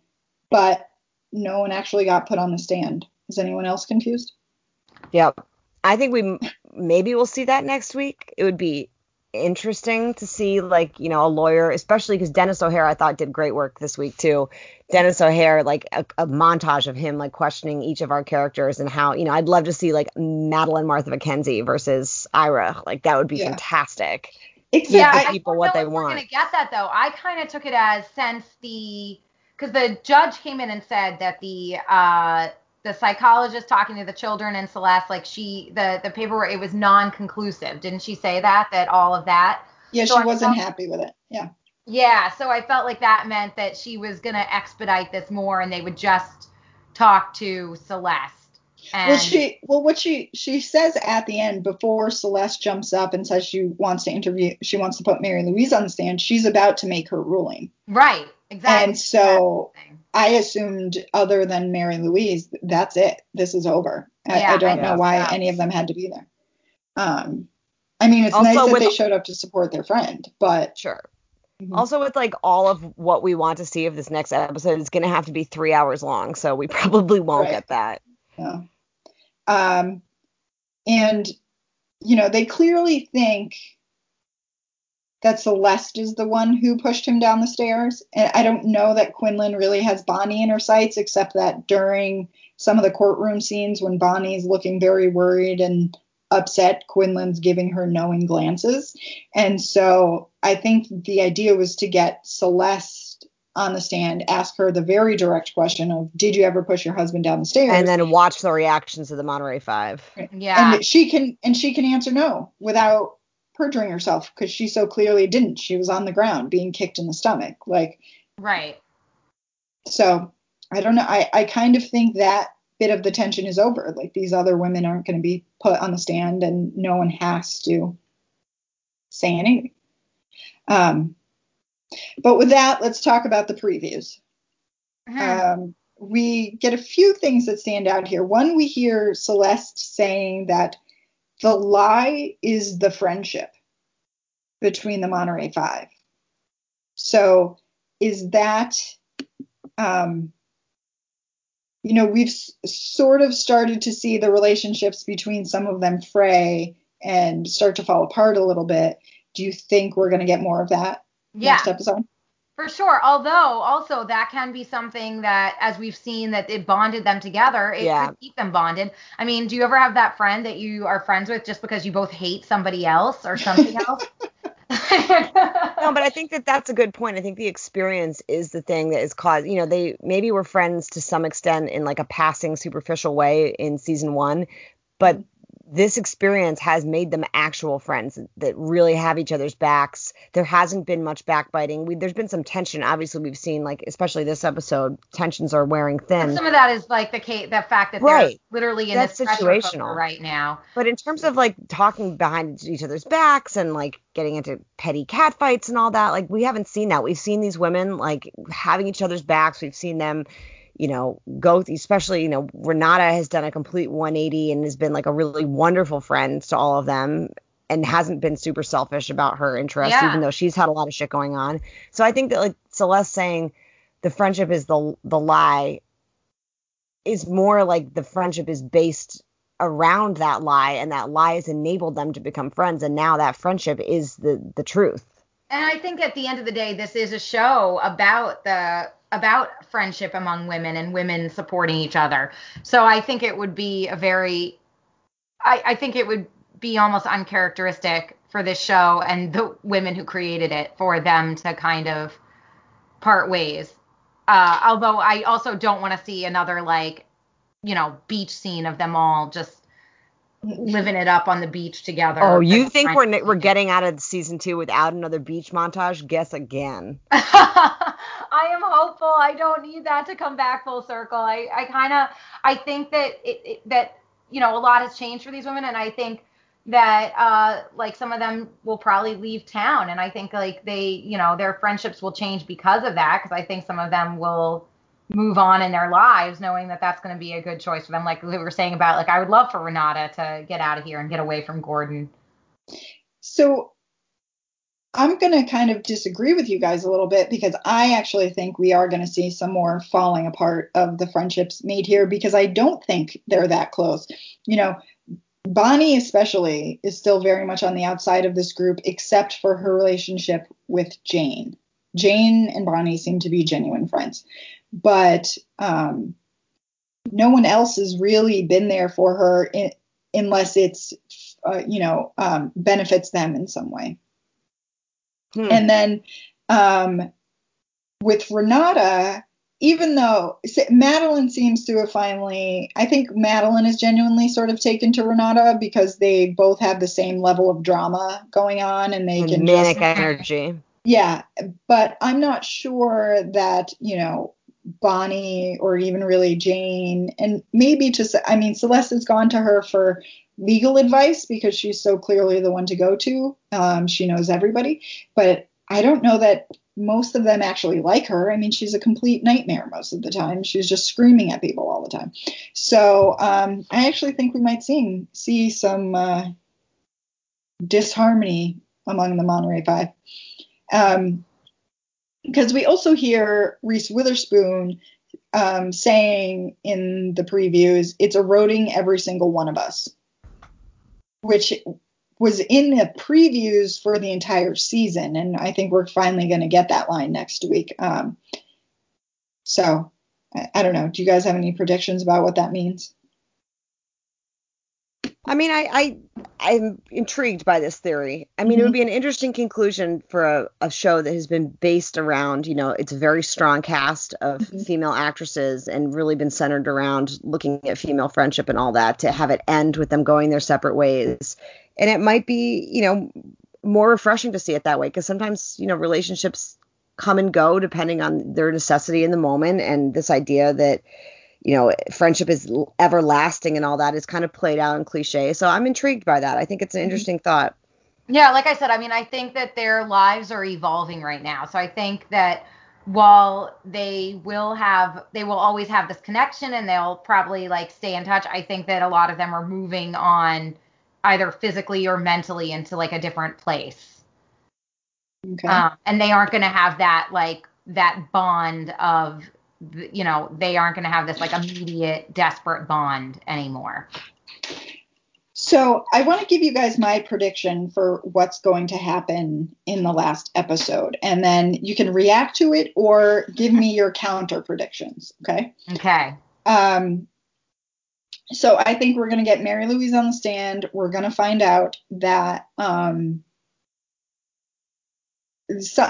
but no one actually got put on the stand. Is anyone else confused? Yep. I think we maybe we'll see that next week. It would be interesting to see like you know a lawyer especially because Denis O'Hare i thought did great work this week too. Denis O'Hare like a, a, montage of him like questioning each of our characters and how you know i'd love to see like madeline martha Mackenzie versus ira. Like that would be yeah. fantastic. Exactly yeah, people what they want we're gonna get that though. I kind of took it as since the because the judge came in and said that the uh the psychologist talking to the children and Celeste, like she the the paperwork it was non-conclusive. Didn't she say that that all of that? Yeah, so she wasn't felt, happy with it. Yeah. Yeah, so I felt like that meant that she was gonna expedite this more, and they would just talk to Celeste. And well, she well what she she says at the end before Celeste jumps up and says she wants to interview, she wants to put Mary Louise on the stand. She's about to make her ruling. Right. Exactly. And so I assumed, other than Mary Louise, that's it. This is over. I, yeah, I don't I know why yeah. any of them had to be there. Um, I mean, it's also nice that they showed up to support their friend, but sure. Mm-hmm. Also, with like all of what we want to see of this next episode, it's going to have to be three hours long, so we probably won't right. get that. Yeah. Um, and you know, they clearly think that Celeste is the one who pushed him down the stairs. And I don't know that Quinlan really has Bonnie in her sights, except that during some of the courtroom scenes when Bonnie's looking very worried and upset, Quinlan's giving her knowing glances. And so I think the idea was to get Celeste on the stand, ask her the very direct question of, Did you ever push your husband down the stairs? And then watch the reactions of the Monterey Five. Yeah. And she can and she can answer no without perjuring herself because she so clearly didn't. She was on the ground being kicked in the stomach. Like Right. So I don't know. I, I kind of think that bit of the tension is over. Like these other women aren't going to be put on the stand and no one has to say anything. Um, but with that, let's talk about the previews. Mm-hmm. Um, we get a few things that stand out here. One, we hear Celeste saying that the lie is the friendship between the Monterey Five. So is that, um, you know, we've s- sort of started to see the relationships between some of them fray and start to fall apart a little bit. Do you think we're going to get more of that yeah. next episode? For sure. Although also that can be something that, as we've seen, that it bonded them together. It yeah. could keep them bonded. I mean, do you ever have that friend that you are friends with just because you both hate somebody else or something else? no, but I think that that's a good point. I think the experience is the thing that is caused. You know, they maybe were friends to some extent in like a passing, superficial way in season one, but mm-hmm this experience has made them actual friends that really have each other's backs. There hasn't been much backbiting. We, there's been some tension. Obviously, we've seen like, especially this episode, tensions are wearing thin. some of that is like the case, the fact that right. they're literally in That's this situational right now. But in terms of like talking behind each other's backs and like getting into petty cat fights and all that, like we haven't seen that. We've seen these women like having each other's backs. We've seen them you know, go especially, you know, Renata has done a complete 180 and has been like a really wonderful friend to all of them and hasn't been super selfish about her interest, yeah. even though she's had a lot of shit going on. So I think that like Celeste saying the friendship is the the lie is more like the friendship is based around that lie and that lie has enabled them to become friends and now that friendship is the the truth. And I think at the end of the day, this is a show about the about friendship among women and women supporting each other. So I think it would be a very, I, I think it would be almost uncharacteristic for this show and the women who created it for them to kind of part ways. Uh, although I also don't want to see another like, you know, beach scene of them all just living it up on the beach together. Oh, you think we're we're getting out of season two without another beach montage? Guess again. I am hopeful. I don't need that to come back full circle. I I kind of I think that it, it, that you know a lot has changed for these women, and I think that uh like some of them will probably leave town, and I think like they you know their friendships will change because of that, because I think some of them will move on in their lives knowing that that's going to be a good choice for them like we were saying about like i would love for renata to get out of here and get away from gordon. So i'm going to kind of disagree with you guys a little bit because i actually think we are going to see some more falling apart of the friendships made here because i don't think they're that close. You know Bonnie, especially, is still very much on the outside of this group, except for her relationship with Jane. Jane and Bonnie seem to be genuine friends, but um, no one else has really been there for her in, unless it's, uh, you know, um, benefits them in some way. Hmm. And then um, with Renata, even though Madeline seems to have finally, I think Madeline is genuinely sort of taken to Renata because they both have the same level of drama going on and they And can manic just, energy. yeah, but I'm not sure that, you know, Bonnie or even really Jane, and maybe just, I mean, Celeste has gone to her for legal advice because she's so clearly the one to go to. Um, she knows everybody, but I don't know that most of them actually like her. I mean, she's a complete nightmare most of the time. She's just screaming at people all the time. So um, I actually think we might see see some uh, disharmony among the Monterey Five. Um, because we also hear Reese Witherspoon um, saying in the previews, it's eroding every single one of us, which was in the previews for the entire season. And I think we're finally going to get that line next week. Um, so I, I don't know. Do you guys have any predictions about what that means? I mean, I, I I'm intrigued by this theory. I mean, it would be an interesting conclusion for a, a show that has been based around, you know, it's a very strong cast of Mhm. female actresses and really been centered around looking at female friendship and all that to have it end with them going their separate ways. And it might be, you know, more refreshing to see it that way because sometimes, you know, relationships come and go depending on their necessity in the moment and this idea that you know, friendship is everlasting and all that is kind of played out in cliche. So I'm intrigued by that. I think it's an interesting thought. Yeah, like I said, I mean, I think that their lives are evolving right now. So I think that while they will have, they will always have this connection and they'll probably like stay in touch, I think that a lot of them are moving on either physically or mentally into like a different place. Okay. Um, and they aren't going to have that like that bond of, you know, they aren't going to have this like immediate desperate bond anymore. So I want to give you guys my prediction for what's going to happen in the last episode, and then you can react to it or give me your counter predictions. Okay. Okay. Um, so I think we're going to get Mary Louise on the stand. We're going to find out that um,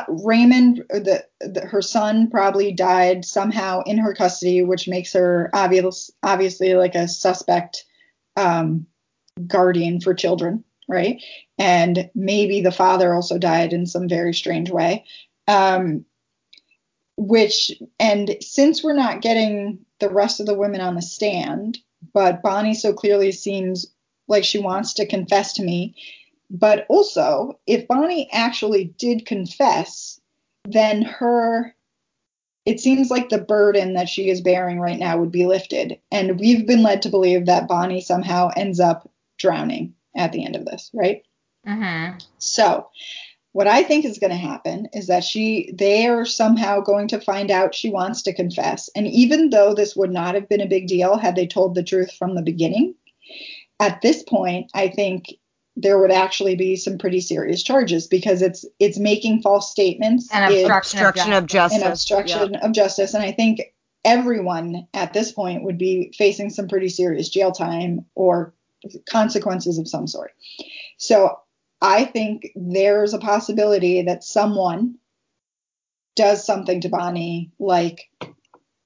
Raymond, the, the, her son, probably died somehow in her custody, which makes her obvious, obviously like a suspect um, guardian for children, right? And maybe the father also died in some very strange way. Um, which, and since we're not getting the rest of the women on the stand, but Bonnie so clearly seems like she wants to confess to me. But also, if Bonnie actually did confess, then her, it seems like the burden that she is bearing right now would be lifted. And we've been led to believe that Bonnie somehow ends up drowning at the end of this, right? Mm-hmm. So, what I think is going to happen is that she, they are somehow going to find out she wants to confess. And even though this would not have been a big deal had they told the truth from the beginning, at this point, I think there would actually be some pretty serious charges because it's it's making false statements And obstruction, Obstruction of justice. an obstruction of justice. And I think everyone at this point would be facing some pretty serious jail time or consequences of some sort. So I think there's a possibility that someone does something to Bonnie, like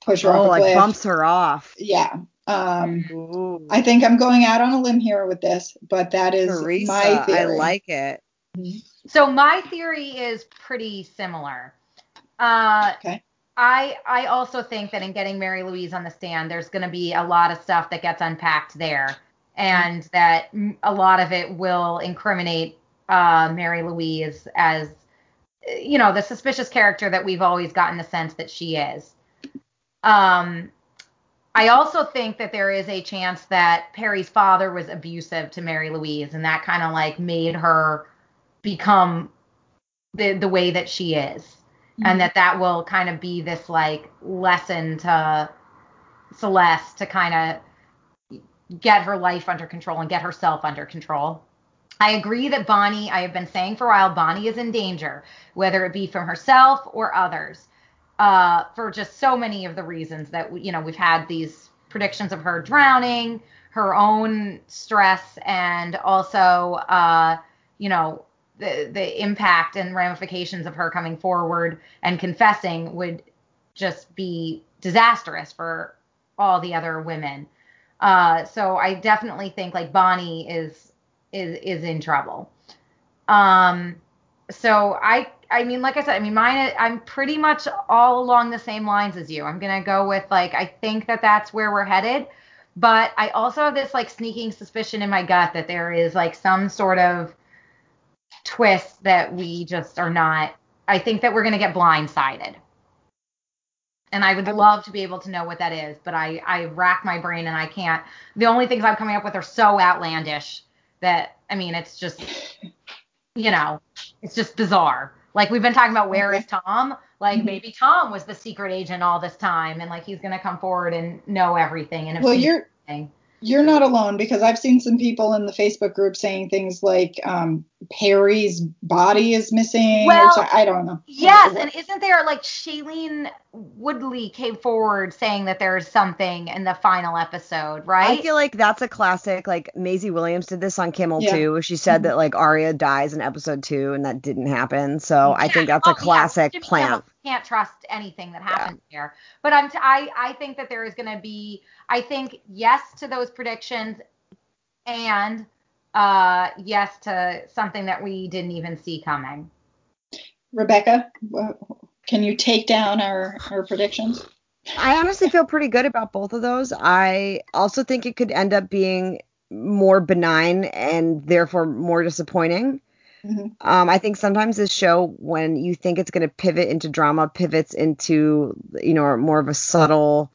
push her Oh, off a like cliff. bumps her off. Yeah. Um, I think I'm going out on a limb here with this, but that is Teresa, my I like it. So my theory is pretty similar. Uh, Okay. I I also think that in getting Mary Louise on the stand, there's going to be a lot of stuff that gets unpacked there, and that a lot of it will incriminate uh, Mary Louise as, uh, you know, the suspicious character that we've always gotten the sense that she is. Um, I also think that there is a chance that Perry's father was abusive to Mary Louise, and that kind of like made her become the the way that she is, and mm-hmm. that that will kind of be this like lesson to Celeste to kind of get her life under control and get herself under control. I agree that Bonnie, I have been saying for a while, Bonnie is in danger, whether it be from herself or others, uh, for just so many of the reasons that you know we've had these predictions of her drowning, her own stress, and also uh, you know the the impact and ramifications of her coming forward and confessing would just be disastrous for all the other women. Uh, so I definitely think like Bonnie is is is in trouble. Um, so I I mean like I said I mean mine I'm pretty much all along the same lines as you. I'm gonna go with like I think that that's where we're headed, but I also have this like sneaking suspicion in my gut that there is like some sort of twist that we just are not. I think that we're gonna get blindsided and I would love to be able to know what that is, but I I rack my brain and I can't. The only things I'm coming up with are so outlandish that I mean it's just you know it's just bizarre. Like we've been talking about where is Tom? Like mm-hmm. maybe Tom was the secret agent all this time, and like he's gonna come forward and know everything. And well, you're everything you're not alone because I've seen some people in the Facebook group saying things like um, Perry's body is missing. Well, I don't know. Yes, and isn't there like Shailene Woodley came forward saying that there's something in the final episode, right? I feel like that's a classic. Like Maisie Williams did this on Kimmel yeah. too. She said mm-hmm. that like Arya dies in episode two, and that didn't happen. So yeah. I think that's a classic yeah. plant can't trust anything that happens yeah. here. But I'm t- I I think that there is going to be I think yes to those predictions and uh yes to something that we didn't even see coming. Rebecca, can you take down our our predictions? I honestly feel pretty good about both of those. I also think it could end up being more benign and therefore more disappointing. Mm-hmm. Um, I think sometimes this show, when you think it's going to pivot into drama, pivots into you know more of a subtle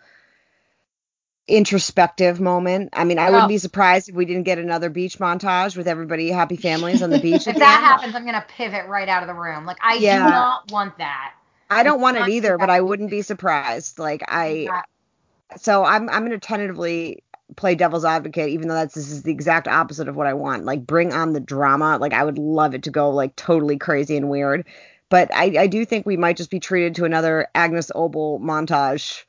introspective moment. I mean, I oh. wouldn't be surprised if we didn't get another beach montage with everybody happy families on the beach. if that happens, I'm gonna pivot right out of the room. Like I yeah. do not want that. I don't want it either, but I wouldn't be surprised. Like I, so I'm I'm gonna tentatively play devil's advocate, even though that's this is the exact opposite of what I want. Like bring on the drama. Like I would love it to go like totally crazy and weird. But I, I do think we might just be treated to another Agnes Obel montage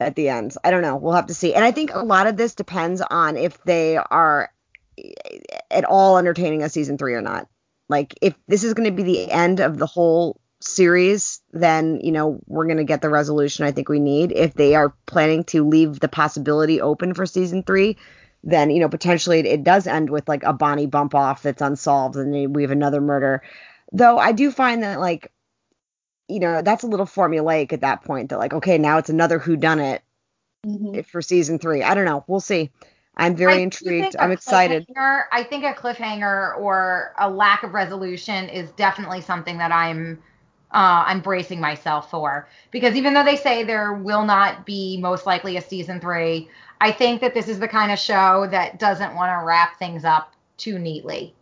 at the end. I don't know. We'll have to see. And I think a lot of this depends on if they are eh, at all entertaining a season three or not. Like if this is going to be the end of the whole series, then you know we're going to get the resolution I think we need. If they are planning to leave the possibility open for season three, then you know potentially it, it does end with like a Bonnie bump off that's unsolved, and we have another murder. Though I do find that like you know that's a little formulaic at that point. That like okay now it's another who done it mm-hmm. for season three. I don't know. We'll see. I'm very I intrigued. I'm excited. I think a cliffhanger or a lack of resolution is definitely something that I'm uh, I'm bracing myself for because even though they say there will not be most likely a season three, I think that this is the kind of show that doesn't want to wrap things up too neatly.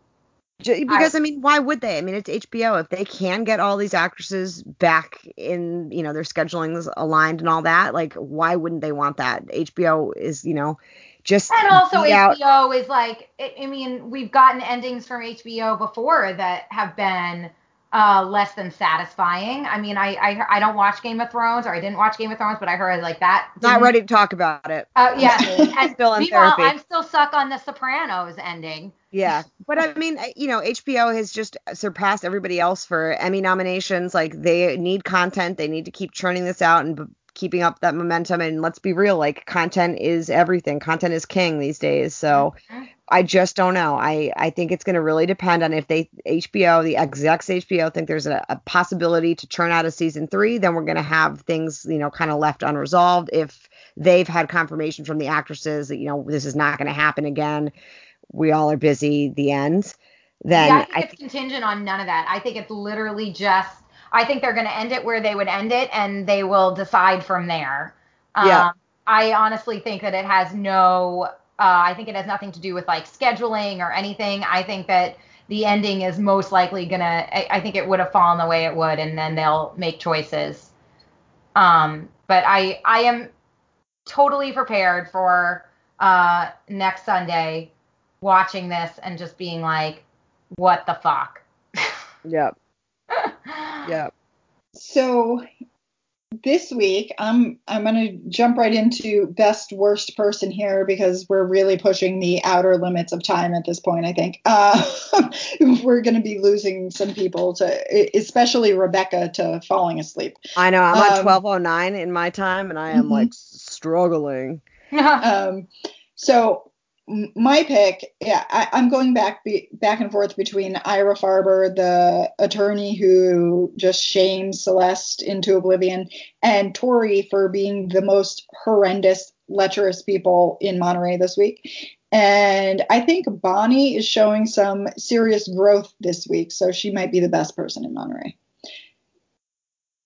Because I, I, mean, why would they? I mean, it's HBO. If they can get all these actresses back in, you know, their scheduling is aligned and all that, like, why wouldn't they want that? HBO is, you know, just and also HBO out. is like, I mean, we've gotten endings from HBO before that have been uh, less than satisfying. I mean, I, I I don't watch Game of Thrones, or I didn't watch Game of Thrones, but I heard like that. Not ready to talk about it. Uh, yeah, still in therapy. I'm still stuck on the Sopranos ending. Yeah, but I mean, you know, HBO has just surpassed everybody else for Emmy nominations. Like they need content, they need to keep churning this out and keeping up that momentum. And let's be real, like content is everything. Content is king these days. So mm-hmm. I just don't know. I, I think it's going to really depend on if they HBO, the execs HBO, think there's a, a possibility to turn out a season three, then we're going to have things, you know, kind of left unresolved. If they've had confirmation from the actresses that, you know, this is not going to happen again, we all are busy, the end. Then yeah, I think I it's contingent on none of that. I think it's literally just, I think they're going to end it where they would end it and they will decide from there. Yeah. Um, I honestly think that it has no uh, I think it has nothing to do with like scheduling or anything. I think that the ending is most likely gonna. I, I think it would have fallen the way it would, and then they'll make choices. Um, but I I am totally prepared for uh, next Sunday watching this and just being like, what the fuck? Yep. Yep. So this week I'm I'm gonna jump right into best worst person here because we're really pushing the outer limits of time at this point. I think uh, we're gonna be losing some people to, especially Rebecca, to falling asleep. I know. I'm Um, on 1209 in my time, and I am Mhm. like struggling. Um, so my pick, yeah, I, I'm going back be, back and forth between Ira Farber, the attorney who just shames Celeste into oblivion, and Tori for being the most horrendous, lecherous people in Monterey this week. And I think Bonnie is showing some serious growth this week, so she might be the best person in Monterey.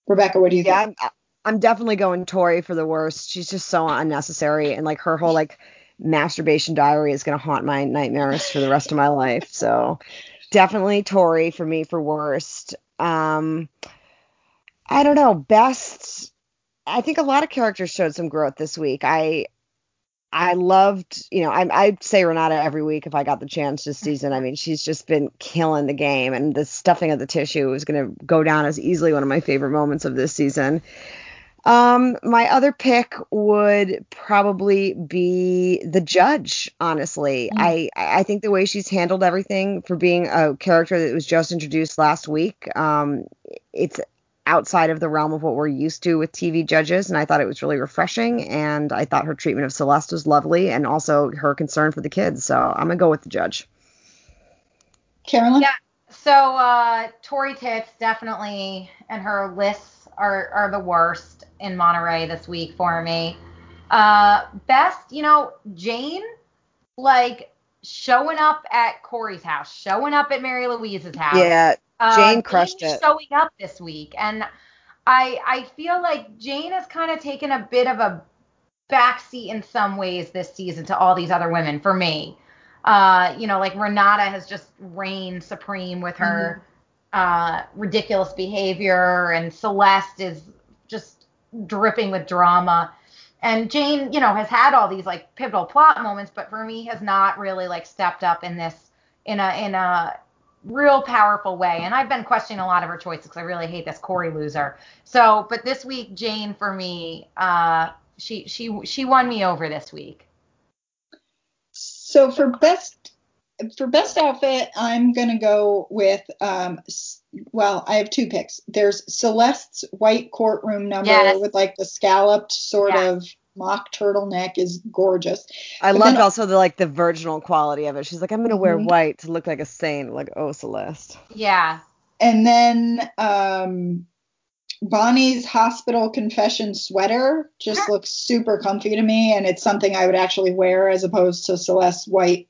Rebecca, what do you Yeah, think? I'm, I'm definitely going Tori for the worst. She's just so unnecessary, and like her whole like masturbation diary is gonna haunt my nightmares for the rest of my life. So definitely Tori for me for worst. Um, I don't know. Best. I think a lot of characters showed some growth this week. I I loved, you know, I, I'd say Renata every week if I got the chance this season. I mean, she's just been killing the game, and the stuffing of the tissue is going to go down as easily one of my favorite moments of this season. Um, my other pick would probably be the judge. Honestly, Mm. I I think the way she's handled everything for being a character that was just introduced last week, um, it's outside of the realm of what we're used to with TV judges, and I thought it was really refreshing. And I thought her treatment of Celeste was lovely, and also her concern for the kids. So I'm gonna go with the judge. Carolyn? Yeah. So uh, Tori Tits definitely, and her lists are are the worst in Monterey this week for me. Uh, best, you know, Jane, like showing up at Corey's house, showing up at Mary Louise's house. Yeah, Uh, Jane crushed Jane's it. Showing up this week, and I I feel like Jane has kind of taken a bit of a backseat in some ways this season to all these other women for me. Uh, you know, like Renata has just reigned supreme with her uh, ridiculous behavior, and Celeste is just dripping with drama. And Jane, you know, has had all these like pivotal plot moments, but for me has not really like stepped up in this in a in a real powerful way. And I've been questioning a lot of her choices because I really hate this Corey loser. So, but this week, Jane for me, uh, she she she won me over this week. So for best for best outfit, I'm gonna go with um. Well, I have two picks. There's Celeste's white courtroom number Yes. with like the scalloped sort Yes. of mock turtleneck is gorgeous. I But loved then- also the like the virginal quality of it. She's like, I'm gonna wear Mhm. white to look like a saint. Like, oh Celeste. Yeah. And then um, Bonnie's hospital confession sweater just looks super comfy to me, and it's something I would actually wear as opposed to Celeste's white.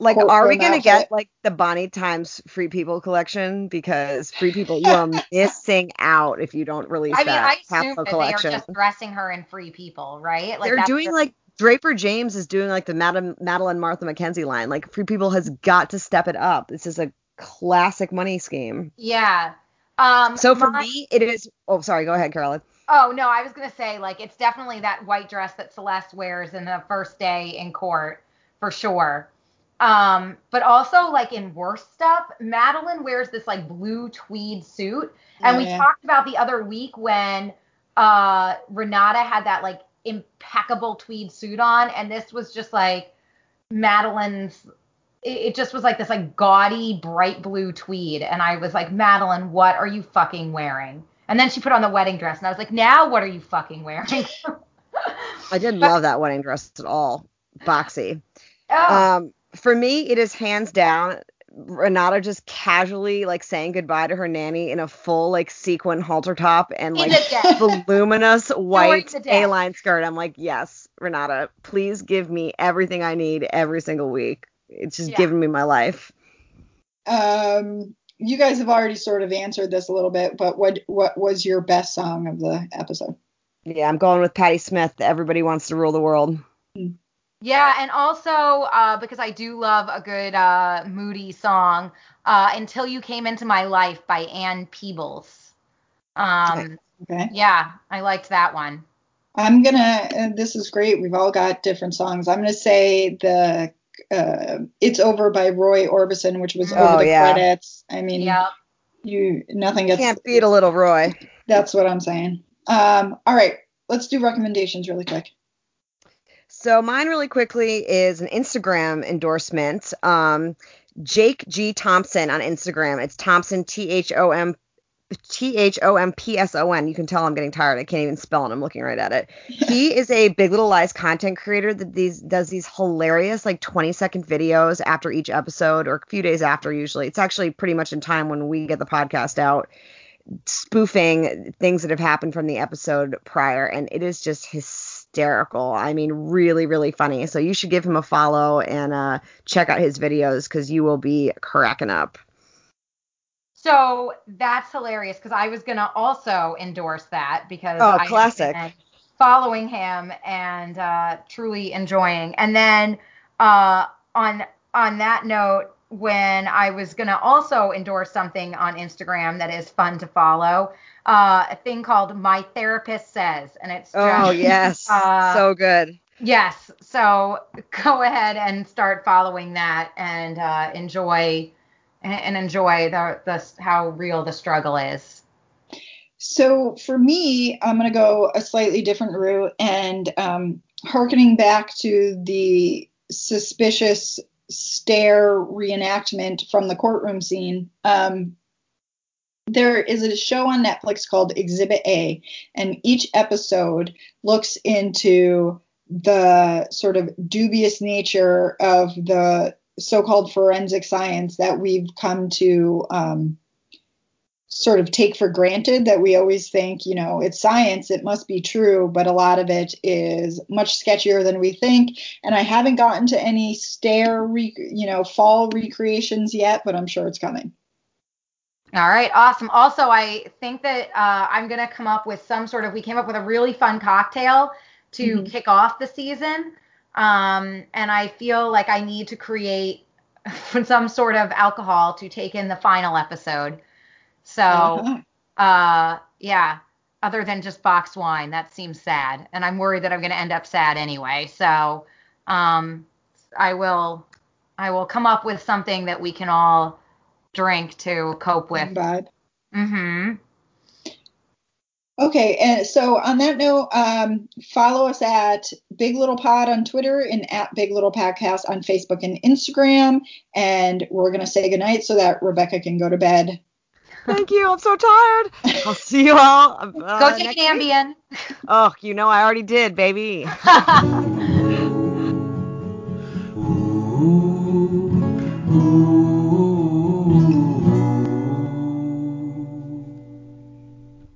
Like, are we gonna outfit. get like the Bonnie times Free People collection? Because Free People, you are missing out if you don't release I mean, that I assume capsule that collection. they are just dressing her in free people, right? Like They're that's doing their- like Draper James is doing like the Madam Madeline Martha Mackenzie line. Like Free People has got to step it up. This is a classic money scheme. yeah. Um, So for my- me, it is. Oh, sorry. Go ahead, Carolyn. Oh no, I was gonna say like it's definitely that white dress that Celeste wears in the first day in court for sure. Um, but also like in worse stuff, Madeline wears this like blue tweed suit, and Oh, we yeah. talked about the other week when uh Renata had that like impeccable tweed suit on, and this was just like Madeline's. It, it just was like this like gaudy bright blue tweed, and I was like, Madeline, what are you fucking wearing? And then she put on the wedding dress, and I was like, now what are you fucking wearing? I didn't But- love that wedding dress at all. Boxy. oh, Um, for me, it is hands down Renata just casually like saying goodbye to her nanny in a full like sequin halter top and like voluminous white. A-line skirt. I'm like, yes, Renata, please give me everything I need every single week. It's just Yeah. giving me my life. Um, you guys have already sort of answered this a little bit, but what what was your best song of the episode? Yeah, I'm going with Patti Smith. Everybody wants to rule the world. Yeah, and also uh, because I do love a good uh, moody song, uh, "Until You Came Into My Life" by Ann Peebles. Um, Okay. yeah, I liked that one. I'm gonna. This is great. We've all got different songs. I'm gonna say the uh, "It's Over" by Roy Orbison, which was Oh, over the yeah. credits. I mean, Yeah. you nothing gets. Can't beat a little Roy. That's what I'm saying. Um, all right, let's do recommendations really quick. So mine really quickly is an Instagram endorsement. Um, Jake G Thompson on Instagram. It's Thompson T H O M T H O M P S O N. You can tell I'm getting tired. I can't even spell it. I'm looking right at it. He is a Big Little Lies content creator that these does these hilarious like 20 second videos after each episode or a few days after usually. It's actually pretty much in time when we get the podcast out spoofing things that have happened from the episode prior and it is just hysterical. I mean really really funny. So you should give him a follow and uh check out his videos cuz you will be cracking up. So that's hilarious because I was gonna also endorse that because Oh, I classic. been following him and uh, truly enjoying. And then uh, on on that note, when I was gonna also endorse something on Instagram that is fun to follow, uh, a thing called My Therapist Says, and it's Oh yes. uh, so good. Yes. So go ahead and start following that and uh, enjoy and, and enjoy the, the how real the struggle is. So for me, I'm going to go a slightly different route and um, harkening back to the suspicious stare reenactment from the courtroom scene. Um, there is a show on Netflix called Exhibit A, and each episode looks into the sort of dubious nature of the so-called forensic science that we've come to um, sort of take for granted that we always think, you know, it's science, it must be true, but a lot of it is much sketchier than we think. And I haven't gotten to any stair, you know, fall recreations yet, but I'm sure it's coming. All right, awesome. Also, I think that uh, I'm gonna come up with some sort of. We came up with a really fun cocktail to Mhm. kick off the season, um, and I feel like I need to create some sort of alcohol to take in the final episode. So, Uh-huh. uh, yeah. Other than just boxed wine, that seems sad, and I'm worried that I'm gonna end up sad anyway. So, um, I will, I will come up with something that we can all drink to cope with. Vibe. Mm-hmm. Okay, and so on that note, um, follow us at Big Little Pod on Twitter and at Big Little Podcast on Facebook and Instagram. And we're gonna say goodnight so that Rebecca can go to bed. Thank you. I'm so tired. I'll see you all. Uh, Go take an. Ambien. Oh, you know I already did, baby.